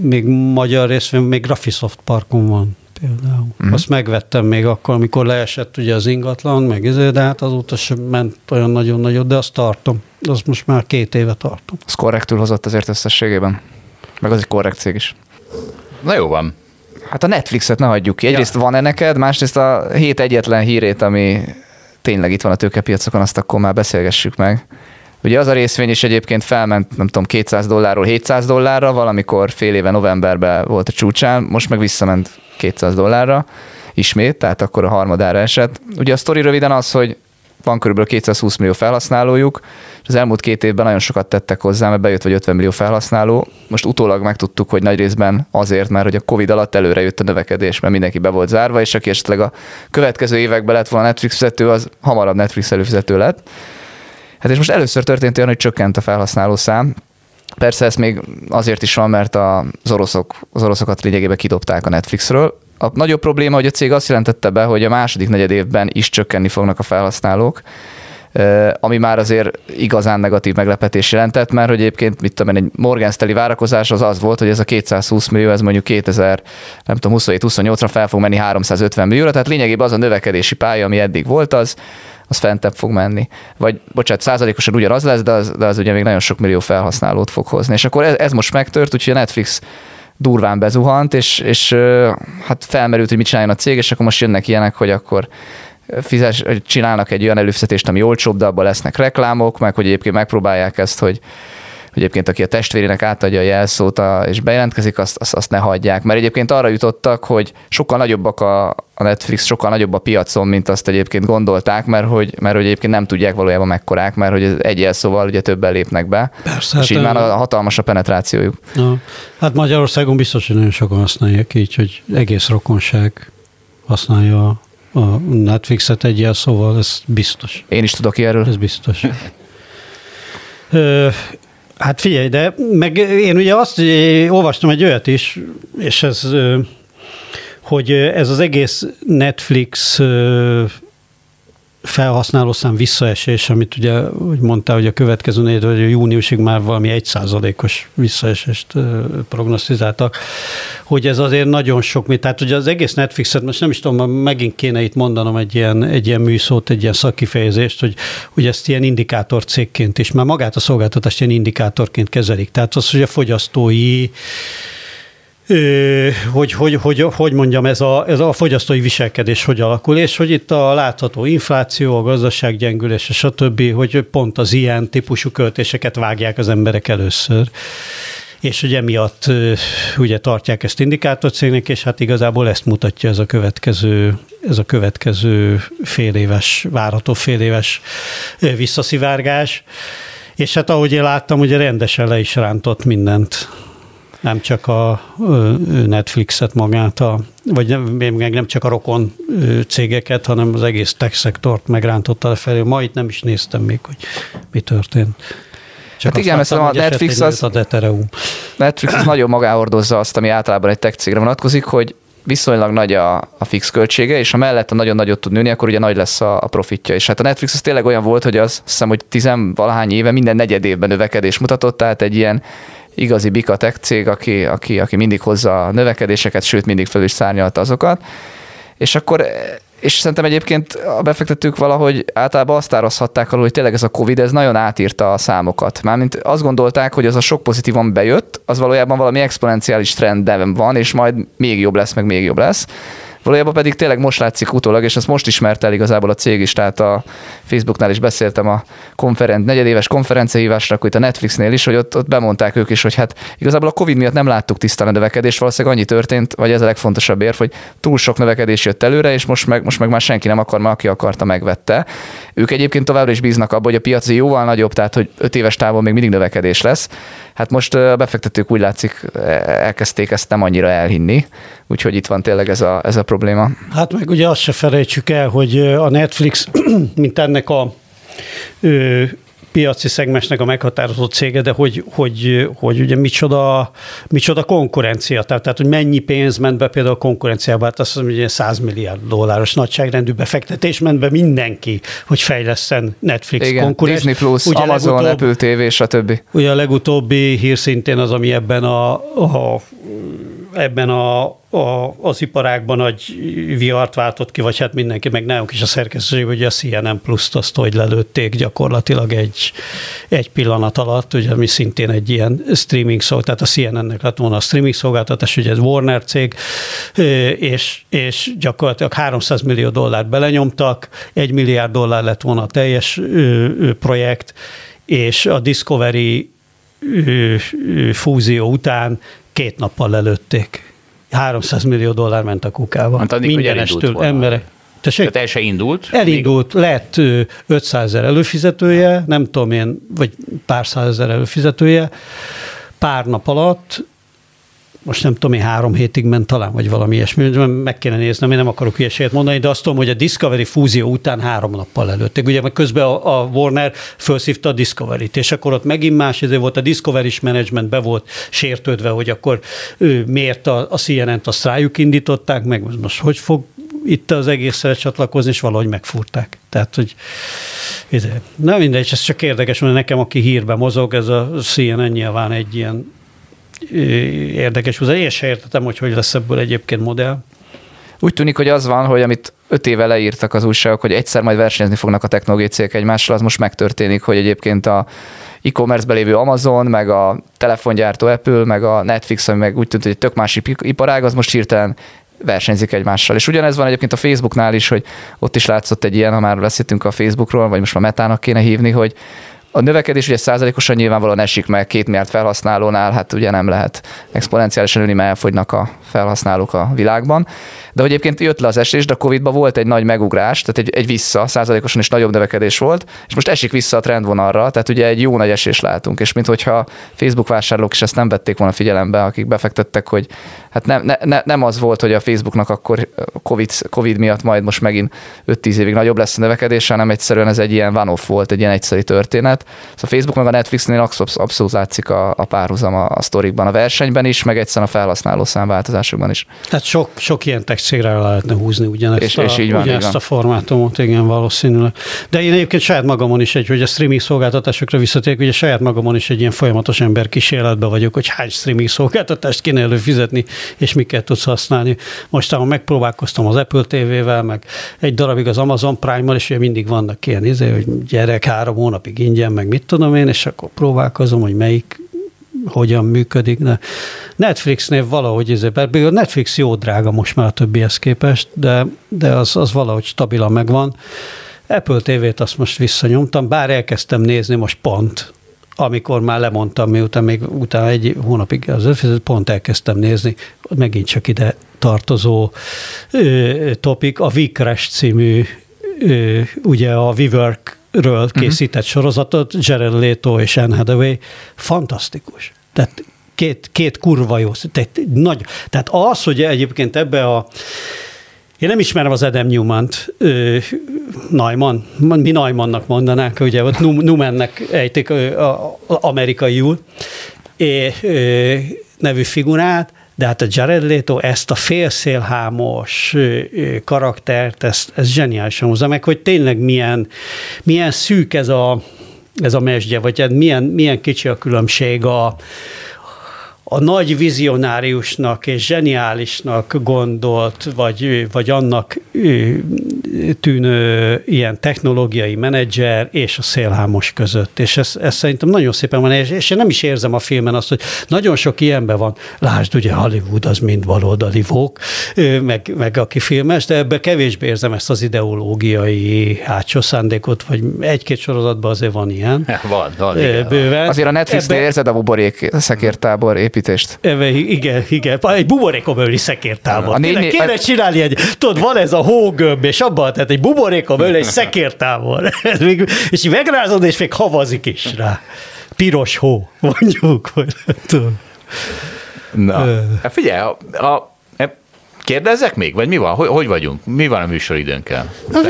még magyar részvény, még Graphisoft parkon van például. Uh-huh. Azt megvettem még akkor, amikor leesett ugye az ingatlan, meg ezért, de hát azóta sem ment olyan nagyon nagyot, de azt tartom. Azt most már két éve tartom. Az korrektül hozott azért összességében. Meg az egy korrekt cég is. na jó van. Hát a Netflixet ne hagyjuk ki. Egyrészt van-e neked, másrészt a hét egyetlen hírét, ami tényleg itt van a tőkepiacokon, azt akkor már beszélgessük meg. Ugye az a részvény is egyébként felment, nem tudom, 200 dollárról 700 dollárra, valamikor fél éve novemberben volt a csúcsán, most meg visszament 200 dollárra ismét, tehát akkor a harmadára esett. Ugye a sztori röviden az, hogy van körülbelül 220 millió felhasználójuk, és az elmúlt két évben nagyon sokat tettek hozzá, mert bejött vagy 50 millió felhasználó. Most utólag megtudtuk, hogy nagy részben azért, mert hogy a Covid alatt előre jött a növekedés, mert mindenki be volt zárva, és aki esetleg a következő években lett volna Netflix fizető, az hamarabb Netflix előfizető lett. Hát és most először történt olyan, hogy csökkent a felhasználó szám, Persze ez még azért is van, mert az, oroszok, az oroszokat lényegében kidobták a Netflixről. A nagyobb probléma, hogy a cég azt jelentette be, hogy a második negyed évben is csökkenni fognak a felhasználók, ami már azért igazán negatív meglepetés jelentett, mert hogy egyébként, mit tudom én, egy Morgan várakozás az az volt, hogy ez a 220 millió, ez mondjuk 2000, nem tudom, 27-28-ra fel fog menni 350 millióra, tehát lényegében az a növekedési pálya, ami eddig volt, az, az fentebb fog menni. Vagy, bocsánat, százalékosan ugyanaz lesz, de az, de az ugye még nagyon sok millió felhasználót fog hozni. És akkor ez, ez most megtört, úgyhogy a Netflix durván bezuhant, és, és hát felmerült, hogy mit csináljon a cég, és akkor most jönnek ilyenek, hogy akkor fizes, csinálnak egy olyan előfizetést, ami olcsóbb, de abban lesznek reklámok, meg hogy egyébként megpróbálják ezt, hogy egyébként aki a testvérének átadja a jelszót a, és bejelentkezik, azt, azt, azt ne hagyják. Mert egyébként arra jutottak, hogy sokkal nagyobbak a, a Netflix, sokkal nagyobb a piacon, mint azt egyébként gondolták, mert hogy, mert hogy egyébként nem tudják valójában mekkorák, mert hogy egy jelszóval ugye többen lépnek be. Persze, és hát így már a hatalmas a penetrációjuk. Na, hát Magyarországon biztos, hogy nagyon sokan használják így, hogy egész rokonság használja a Netflixet egy jelszóval, ez biztos. Én is tudok erről. Ez biztos. Hát figyelj, de meg én ugye azt olvastam egy olyat is, és ez, hogy ez az egész Netflix felhasználószám visszaesés, amit ugye, hogy mondtál, hogy a következő négy, vagy a júniusig már valami egy százalékos visszaesést prognosztizáltak, hogy ez azért nagyon sok, mi, tehát ugye az egész Netflixet, most nem is tudom, megint kéne itt mondanom egy ilyen, egy ilyen műszót, egy ilyen szakifejezést, hogy, hogy ezt ilyen indikátor cégként is, már magát a szolgáltatást ilyen indikátorként kezelik. Tehát az, hogy a fogyasztói hogy, hogy, hogy, hogy mondjam, ez a, ez a fogyasztói viselkedés hogy alakul, és hogy itt a látható infláció, a gazdasággyengülés, és a többi, hogy pont az ilyen típusú költéseket vágják az emberek először és hogy emiatt ugye tartják ezt indikátorcégnek, és hát igazából ezt mutatja ez a következő, ez a következő fél éves, várható fél visszaszivárgás. És hát ahogy én láttam, ugye rendesen le is rántott mindent nem csak a Netflixet magát, a, vagy nem, meg nem csak a rokon cégeket, hanem az egész tech szektort megrántotta lefelé. Ma itt nem is néztem még, hogy mi történt. Csak hát igen, mert a Netflix az, a Netflix az nagyon magáhordozza azt, ami általában egy tech cégre vonatkozik, hogy viszonylag nagy a, a fix költsége, és ha mellett a nagyon nagyot tud nőni, akkor ugye nagy lesz a, a profitja. És hát a Netflix az tényleg olyan volt, hogy az, azt hiszem, hogy tizenvalahány éve minden negyed évben növekedés mutatott, tehát egy ilyen igazi bika tech cég, aki, aki, aki mindig hozza a növekedéseket, sőt mindig fel is szárnyalta azokat. És akkor és szerintem egyébként a befektetők valahogy általában azt árazhatták alul, hogy tényleg ez a Covid, ez nagyon átírta a számokat. Mármint azt gondolták, hogy az a sok pozitívan bejött, az valójában valami exponenciális trend van, és majd még jobb lesz, meg még jobb lesz. Valójában pedig tényleg most látszik utólag, és ezt most ismert el igazából a cég is, tehát a Facebooknál is beszéltem a konferen- negyedéves konferenciahívásra, itt a Netflixnél is, hogy ott, ott bemondták ők is, hogy hát igazából a Covid miatt nem láttuk tisztán a növekedést, valószínűleg annyi történt, vagy ez a legfontosabb érv, hogy túl sok növekedés jött előre, és most meg, most meg már senki nem akar, mert aki akarta, megvette. Ők egyébként továbbra is bíznak abban, hogy a piac jóval nagyobb, tehát hogy öt éves távon még mindig növekedés lesz. Hát most a befektetők úgy látszik elkezdték ezt nem annyira elhinni, úgyhogy itt van tényleg ez a, ez a probléma. Hát meg ugye azt se felejtsük el, hogy a Netflix, mint ennek a piaci szegmensnek a meghatározó cége, de hogy, hogy, hogy ugye micsoda, micsoda konkurencia, tehát, tehát hogy mennyi pénz ment be például a konkurenciába, hát azt mondom, hogy 100 milliárd dolláros nagyságrendű befektetés ment be mindenki, hogy fejleszten Netflix Igen, konkurens. Disney Plus, ugye Amazon, Apple TV, stb. Ugye a legutóbbi hír szintén az, ami ebben a, a ebben a, a, az iparágban nagy viart váltott ki, vagy hát mindenki, meg nálunk is a szerkesztőség, hogy a CNN Plus-t azt, hogy lelőtték gyakorlatilag egy, egy pillanat alatt, ugye, ami szintén egy ilyen streaming szolgáltatás, tehát a CNN-nek lett volna a streaming szolgáltatás, ugye ez Warner cég, és, és gyakorlatilag 300 millió dollárt belenyomtak, egy milliárd dollár lett volna a teljes projekt, és a Discovery fúzió után két nappal lelőtték. 300 millió dollár ment a kukába. Hát addig, Mindenestől emberek. Tessék? Tehát el se indult? Elindult, még... lett 500 ezer előfizetője, nem tudom én, vagy pár százezer előfizetője, pár nap alatt most nem tudom, én három hétig ment talán, vagy valami ilyesmi, meg kéne néznem, én nem akarok hülyeséget mondani, de azt tudom, hogy a Discovery fúzió után három nappal előtték. Ugye mert közben a, Warner felszívta a Discovery-t, és akkor ott megint más, ezért volt a Discovery-s management be volt sértődve, hogy akkor ő miért a, a CNN-t azt rájuk indították, meg most hogy fog itt az egészre csatlakozni, és valahogy megfúrták. Tehát, hogy na mindegy, ez csak érdekes, mert nekem, aki hírbe mozog, ez a CNN nyilván egy ilyen érdekes húzás. Én sem értettem, hogy hogy lesz ebből egyébként modell. Úgy tűnik, hogy az van, hogy amit öt éve leírtak az újságok, hogy egyszer majd versenyezni fognak a technológiai cégek egymással, az most megtörténik, hogy egyébként a e-commerce lévő Amazon, meg a telefongyártó Apple, meg a Netflix, ami meg úgy tűnt, hogy egy tök másik iparág, az most hirtelen versenyzik egymással. És ugyanez van egyébként a Facebooknál is, hogy ott is látszott egy ilyen, ha már beszéltünk a Facebookról, vagy most már Metának kéne hívni, hogy a növekedés ugye százalékosan nyilvánvalóan esik meg két milliárd felhasználónál, hát ugye nem lehet exponenciálisan nőni, mert elfogynak a felhasználók a világban. De hogy egyébként jött le az esés, de a Covid-ban volt egy nagy megugrás, tehát egy, egy vissza, százalékosan is nagyobb növekedés volt, és most esik vissza a trendvonalra, tehát ugye egy jó nagy esés látunk, és minthogyha Facebook vásárlók is ezt nem vették volna figyelembe, akik befektettek, hogy hát nem, ne, ne, nem az volt, hogy a Facebooknak akkor COVID, COVID miatt majd most megint 5-10 évig nagyobb lesz a növekedés, hanem egyszerűen ez egy ilyen one-off volt, egy ilyen egyszerű történet. Szóval a Facebook meg a Netflixnél abszolút, abszolút látszik a, a párhuzam a, a sztorikban, a versenyben is, meg egyszerűen a felhasználó számváltozásokban is. Tehát sok, sok ilyen tech cégre lehetne húzni ugyanezt, és, a, és így van, ugyanezt van. a formátumot, igen, valószínűleg. De én egyébként saját magamon is egy, hogy a streaming szolgáltatásokra visszatérek, ugye saját magamon is egy ilyen folyamatos ember kísérletben vagyok, hogy hány streaming szolgáltatást kéne előfizetni, és miket tudsz használni. Most megpróbálkoztam az Apple TV-vel, meg egy darabig az Amazon Prime-mal, és ugye mindig vannak ilyen izé, hogy gyerek három hónapig ingyen, meg mit tudom én, és akkor próbálkozom, hogy melyik hogyan működik. De Netflixnél valahogy, ez, a Netflix jó drága most már a többihez képest, de, de az, az valahogy stabilan megvan. Apple TV-t azt most visszanyomtam, bár elkezdtem nézni most pont, amikor már lemondtam, miután még utána egy hónapig az öfizet, pont elkezdtem nézni, megint csak ide tartozó ö, topik, a Vcrash című, ö, ugye a WeWork ről mhm. készített uh-huh. sorozatot, Jared Leto és Anne Hathaway, fantasztikus. Tehát két, két kurva jó. Tehát, nagy, tehát az, hogy egyébként ebbe a én nem ismerem az Adam Newman-t, Neumann, mi Neumannnak mondanánk, ugye ott Newmannek ejtik amerikaiul, nevű figurát, de hát a Jared Leto ezt a félszélhámos karaktert, ezt, ezt zseniálisan hozza meg, hogy tényleg milyen, milyen szűk ez a, ez a mesdje, vagy hát milyen, milyen kicsi a különbség a, a nagy vizionáriusnak és zseniálisnak gondolt, vagy, vagy annak tűnő ilyen technológiai menedzser és a szélhámos között. És ez, ez szerintem nagyon szépen van, és, és én nem is érzem a filmen azt, hogy nagyon sok ilyenben van. Lásd, ugye Hollywood az mind baloldali vók, meg, meg aki filmes, de ebbe kevésbé érzem ezt az ideológiai hátsó szándékot, vagy egy-két sorozatban azért van ilyen. Van, van. Igen. Bőven. Azért a Netflixnél Ebbe... érzed a buborék szekértábor építést. Ebbe, igen, igen. Egy buborékon belüli szekértábor. A néni... Kéne csinálni egy, tudod, van ez a hógömb, és abban, tehát egy buborékon belül egy szekértábor. és így megrázod, és még havazik is rá. Piros hó, mondjuk. Vagy. Na, hát figyelj, a, a Kérdezzek még, vagy mi van? Hogy, hogy vagyunk? Mi van a műsoridőnkkel? Hát,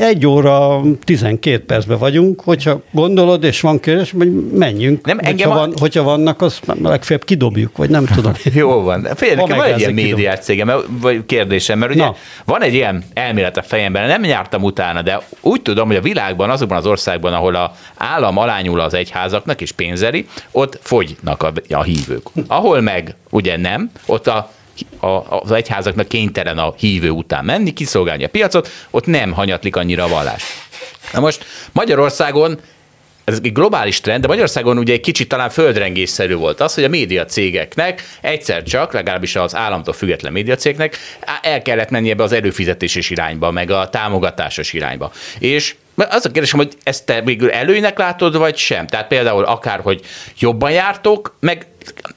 egy óra 12 percben vagyunk, hogyha gondolod, és van kérdés, hogy menjünk. Nem, hogyha, a... van, hogyha vannak, azt legfeljebb kidobjuk, vagy nem tudom. Jó van. Figyelj, nekem van egy ilyen médiát cégem, vagy kérdésem, mert ugye Na. van egy ilyen elmélet a fejemben, nem jártam utána, de úgy tudom, hogy a világban, azokban az országban, ahol a állam alányul az egyházaknak és pénzeli, ott fogynak a, a hívők. Ahol meg ugye nem, ott a az egyházaknak kénytelen a hívő után menni, kiszolgálni a piacot, ott nem hanyatlik annyira a vallás. Na most Magyarországon ez egy globális trend, de Magyarországon ugye egy kicsit talán földrengésszerű volt az, hogy a médiacégeknek egyszer csak, legalábbis az államtól független médiacégnek el kellett menni ebbe az előfizetéses irányba, meg a támogatásos irányba. És az a kérdésem, hogy ezt te végül előnynek látod, vagy sem? Tehát például akár, hogy jobban jártok, meg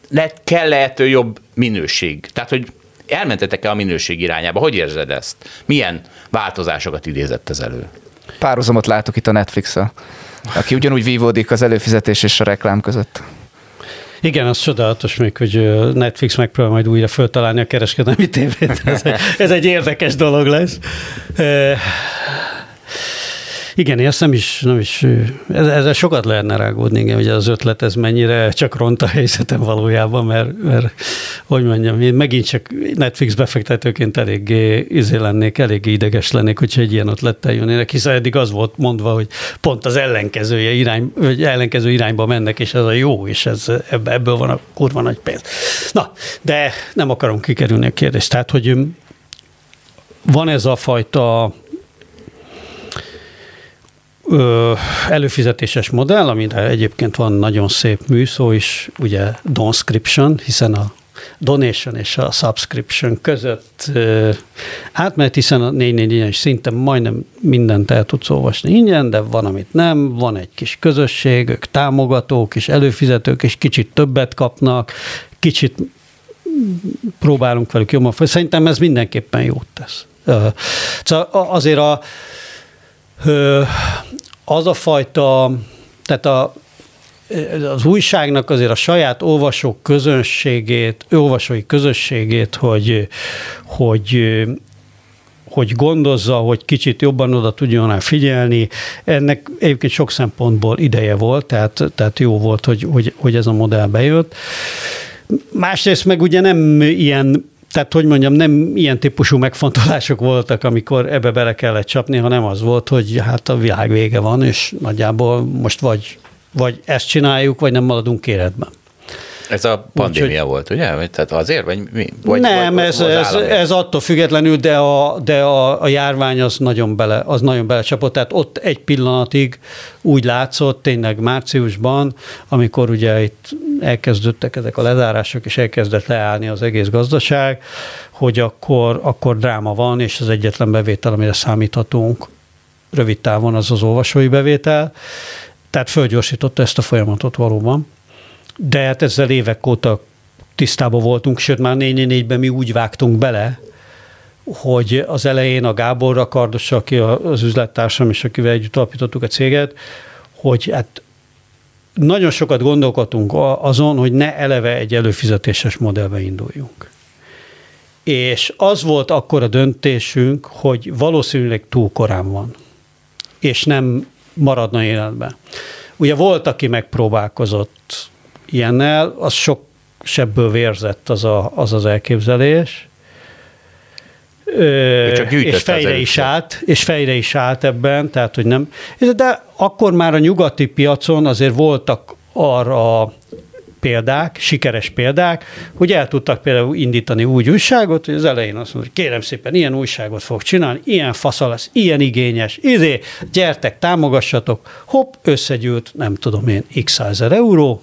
lehet, kell lehető jobb minőség. Tehát, hogy elmentetek-e a minőség irányába? Hogy érzed ezt? Milyen változásokat idézett ez elő? Párhuzamot látok itt a Netflix-el, aki ugyanúgy vívódik az előfizetés és a reklám között. Igen, az csodálatos még, hogy Netflix megpróbál majd újra föltalálni a kereskedelmi tévét. Ez egy, ez egy érdekes dolog lesz. Igen, én ezt nem is, nem is ezzel sokat lehetne rágódni, igen, hogy az ötlet ez mennyire csak ront a helyzetem valójában, mert, mert hogy mondjam, én megint csak Netflix befektetőként eléggé izé lennék, eléggé ideges lennék, hogyha egy ilyen ötlettel jönnének, hiszen eddig az volt mondva, hogy pont az ellenkezője irány, vagy ellenkező irányba mennek, és ez a jó, és ez, ebből van a kurva nagy pénz. Na, de nem akarom kikerülni a kérdést. Tehát, hogy van ez a fajta ö, előfizetéses modell, amire egyébként van nagyon szép műszó is, ugye donscription, hiszen a donation és a subscription között ö, átmehet, hiszen a 444 is szinte majdnem mindent el tudsz olvasni ingyen, de van, amit nem, van egy kis közösség, ők támogatók és előfizetők, és kicsit többet kapnak, kicsit próbálunk velük jobban. Szerintem ez mindenképpen jót tesz. Szóval azért a, az a fajta, tehát a, az újságnak azért a saját olvasók közönségét, olvasói közösségét, hogy, hogy hogy gondozza, hogy kicsit jobban oda tudjon rá figyelni. Ennek egyébként sok szempontból ideje volt, tehát, tehát jó volt, hogy, hogy, hogy ez a modell bejött. Másrészt meg ugye nem ilyen tehát, hogy mondjam, nem ilyen típusú megfontolások voltak, amikor ebbe bele kellett csapni, hanem az volt, hogy hát a világ vége van, és nagyjából most vagy, vagy ezt csináljuk, vagy nem maradunk életben. Ez a pandémia Úgy, volt, ugye? Tehát azért, vagy mi? Vagy, nem, vagy, ez, ez, ez attól függetlenül, de a, de a, a járvány az nagyon, bele, az nagyon belecsapott. Tehát ott egy pillanatig úgy látszott, tényleg márciusban, amikor ugye itt elkezdődtek ezek a lezárások, és elkezdett leállni az egész gazdaság, hogy akkor, akkor dráma van, és az egyetlen bevétel, amire számíthatunk rövid távon, az az olvasói bevétel. Tehát fölgyorsította ezt a folyamatot valóban de hát ezzel évek óta tisztában voltunk, sőt már 444-ben mi úgy vágtunk bele, hogy az elején a Gáborra Kardos, aki az üzlettársam, és akivel együtt alapítottuk a céget, hogy hát nagyon sokat gondolkodtunk azon, hogy ne eleve egy előfizetéses modellbe induljunk. És az volt akkor a döntésünk, hogy valószínűleg túl korán van, és nem maradna életben. Ugye volt, aki megpróbálkozott ilyennel, az sok sebből vérzett az a, az, az elképzelés. csak és fejre is állt, és fejre is állt ebben, tehát hogy nem. De akkor már a nyugati piacon azért voltak arra példák, sikeres példák, hogy el tudtak például indítani úgy újságot, hogy az elején azt mondja, hogy kérem szépen, ilyen újságot fog csinálni, ilyen fasza lesz, ilyen igényes, izé, gyertek, támogassatok, hopp, összegyűlt, nem tudom én, x százer euró,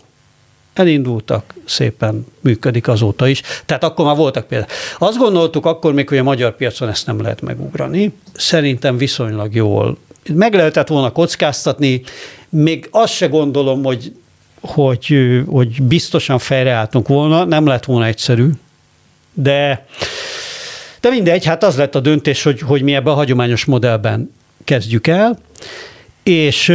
elindultak, szépen működik azóta is. Tehát akkor már voltak például. Azt gondoltuk akkor még, hogy a magyar piacon ezt nem lehet megugrani. Szerintem viszonylag jól. Meg lehetett volna kockáztatni, még azt se gondolom, hogy, hogy, hogy biztosan fejreálltunk volna, nem lett volna egyszerű, de, de mindegy, hát az lett a döntés, hogy, hogy mi ebben a hagyományos modellben kezdjük el, és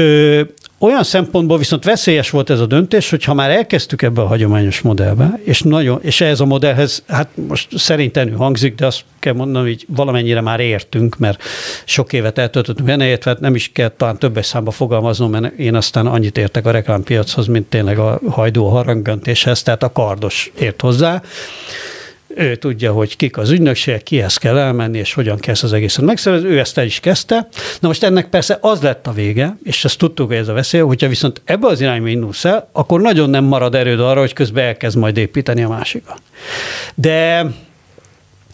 olyan szempontból viszont veszélyes volt ez a döntés, hogy ha már elkezdtük ebbe a hagyományos modellbe, és, nagyon, és ez a modellhez, hát most szerintenül hangzik, de azt kell mondanom, hogy valamennyire már értünk, mert sok évet eltöltöttünk benne, illetve nem is kell talán többes számba fogalmaznom, mert én aztán annyit értek a reklámpiachoz, mint tényleg a hajdó harangöntéshez, tehát a kardos ért hozzá ő tudja, hogy kik az ügynökségek, kihez kell elmenni, és hogyan kezd az egészet megszervezni, ő ezt el is kezdte. Na most ennek persze az lett a vége, és ezt tudtuk, hogy ez a veszély, hogyha viszont ebbe az irányba indulsz el, akkor nagyon nem marad erőd arra, hogy közben elkezd majd építeni a másikat. De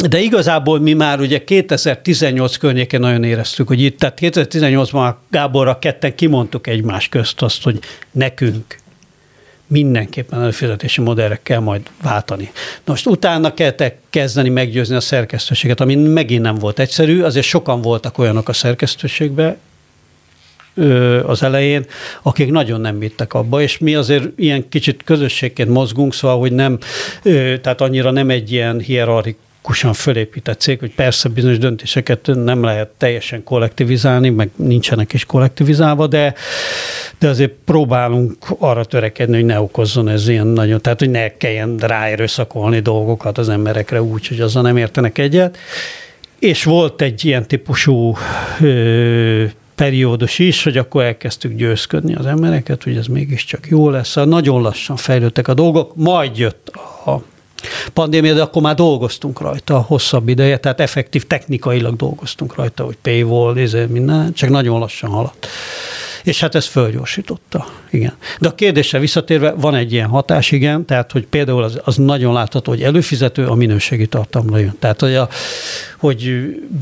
de igazából mi már ugye 2018 környéken nagyon éreztük, hogy itt, tehát 2018-ban Gáborra ketten kimondtuk egymás közt azt, hogy nekünk mindenképpen előfizetési modellre kell majd váltani. Na most utána kellett kezdeni meggyőzni a szerkesztőséget, ami megint nem volt egyszerű, azért sokan voltak olyanok a szerkesztőségben, az elején, akik nagyon nem vittek abba, és mi azért ilyen kicsit közösségként mozgunk, szóval, hogy nem, tehát annyira nem egy ilyen hierarchikus hierarchikusan fölépített cég, hogy persze bizonyos döntéseket nem lehet teljesen kollektivizálni, meg nincsenek is kollektivizálva, de, de azért próbálunk arra törekedni, hogy ne okozzon ez ilyen nagyon, tehát hogy ne kelljen ráerőszakolni dolgokat az emberekre úgy, hogy azzal nem értenek egyet. És volt egy ilyen típusú ö, periódus is, hogy akkor elkezdtük győzködni az embereket, hogy ez mégiscsak jó lesz. Nagyon lassan fejlődtek a dolgok, majd jött a pandémia, de akkor már dolgoztunk rajta hosszabb ideje, tehát effektív technikailag dolgoztunk rajta, hogy paywall, ezért minden, csak nagyon lassan haladt. És hát ez fölgyorsította, igen. De a kérdésre visszatérve van egy ilyen hatás, igen, tehát hogy például az, az nagyon látható, hogy előfizető a minőségi tartalomra jön. Tehát, hogy, a, hogy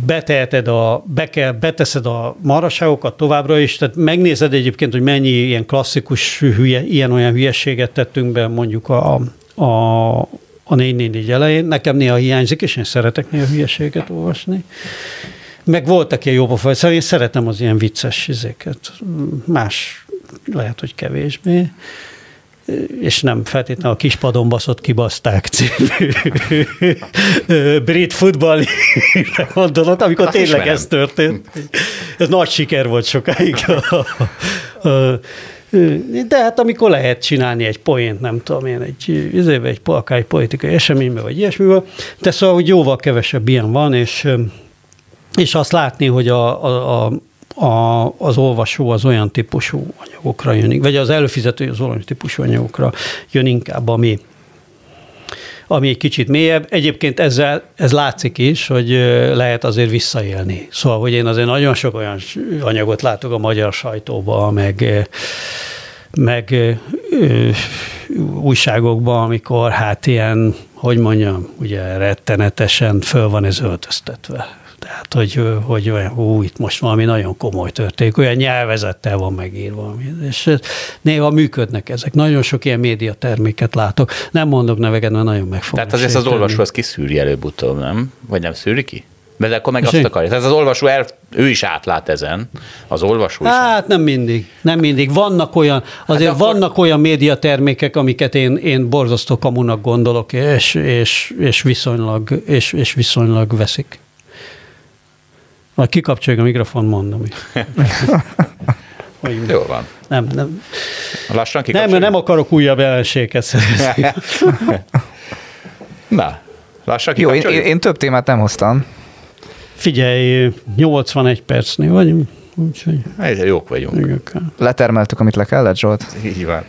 beteheted a, be kell, beteszed a maraságokat továbbra is, tehát megnézed egyébként, hogy mennyi ilyen klasszikus hülye, ilyen-olyan hülyeséget tettünk be mondjuk a, a, a 444 elején. Nekem néha hiányzik, és én szeretek néha hülyeséget olvasni. Meg voltak ilyen jobb faj, szóval én szeretem az ilyen vicces izéket. Más lehet, hogy kevésbé és nem feltétlenül a kispadon baszott kibaszták című brit futball gondolok, amikor Azt tényleg ez történt. Ez nagy siker volt sokáig. De hát amikor lehet csinálni egy poént, nem tudom én, egy, izébe, egy, akár egy politikai eseménybe, vagy ilyesmivel, de szóval, hogy jóval kevesebb ilyen van, és, és azt látni, hogy a, a, a a, az olvasó az olyan típusú anyagokra jön, vagy az előfizető az olyan típusú anyagokra jön inkább, ami, ami egy kicsit mélyebb. Egyébként ezzel ez látszik is, hogy lehet azért visszaélni. Szóval, hogy én azért nagyon sok olyan anyagot látok a magyar sajtóban, meg meg ö, újságokban, amikor hát ilyen, hogy mondjam, ugye rettenetesen föl van ez öltöztetve. Tehát, hogy, hogy olyan, hú, itt most valami nagyon komoly történik, olyan nyelvezettel van megírva. És néha működnek ezek. Nagyon sok ilyen médiaterméket látok. Nem mondok neveket, mert nagyon meg Tehát azért az olvasó az kiszűri előbb-utóbb, nem? Vagy nem szűri ki? De akkor meg azt akarja. Tehát az olvasó, el, ő is átlát ezen, az olvasó is. Hát nem mindig, nem mindig. Vannak olyan, azért hát akkor... vannak olyan médiatermékek, amiket én, én borzasztó kamunak gondolok, és, és, és, viszonylag, és, és viszonylag veszik. Majd kikapcsoljuk a mikrofon, mondom. Jó van. Nem, nem. Lassan Nem, mert nem akarok újabb ellenséget szerezni. Na, lassan Jó, én, én, én több témát nem hoztam. Figyelj, 81 percnél vagyunk. Úgyhogy... Ezzel jók vagyunk. Igen. Letermeltük, amit le kellett, Zsolt? Így van.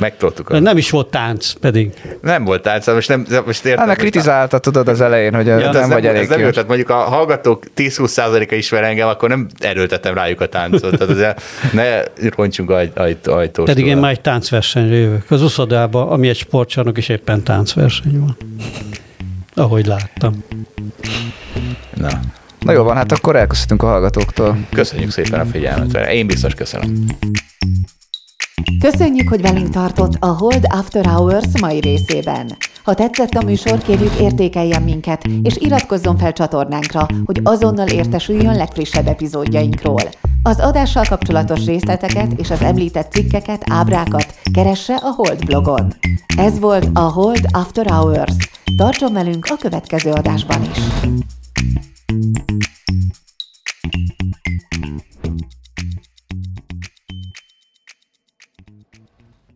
Megtoltuk. A... Nem is volt tánc pedig. Nem volt tánc, most nem, most értem. Hát kritizálta, tudod az elején, hogy ja, nem vagy nem, elég nem Tehát mondjuk a hallgatók 10-20%-a ismer engem, akkor nem erőltetem rájuk a táncot. Tehát azért ne roncsunk ajt, ajt, ajtós. Pedig én már egy táncversenyre jövök. Az uszodában, ami egy sportcsarnok, is éppen táncverseny van. Ahogy láttam. Na, Na jó van, hát akkor elköszöntünk a hallgatóktól. Köszönjük szépen a figyelmet. Én biztos köszönöm. Köszönjük, hogy velünk tartott a Hold After Hours mai részében. Ha tetszett a műsor, kérjük értékeljen minket, és iratkozzon fel csatornánkra, hogy azonnal értesüljön legfrissebb epizódjainkról. Az adással kapcsolatos részleteket és az említett cikkeket, ábrákat keresse a Hold blogon. Ez volt a Hold After Hours. Tartson velünk a következő adásban is!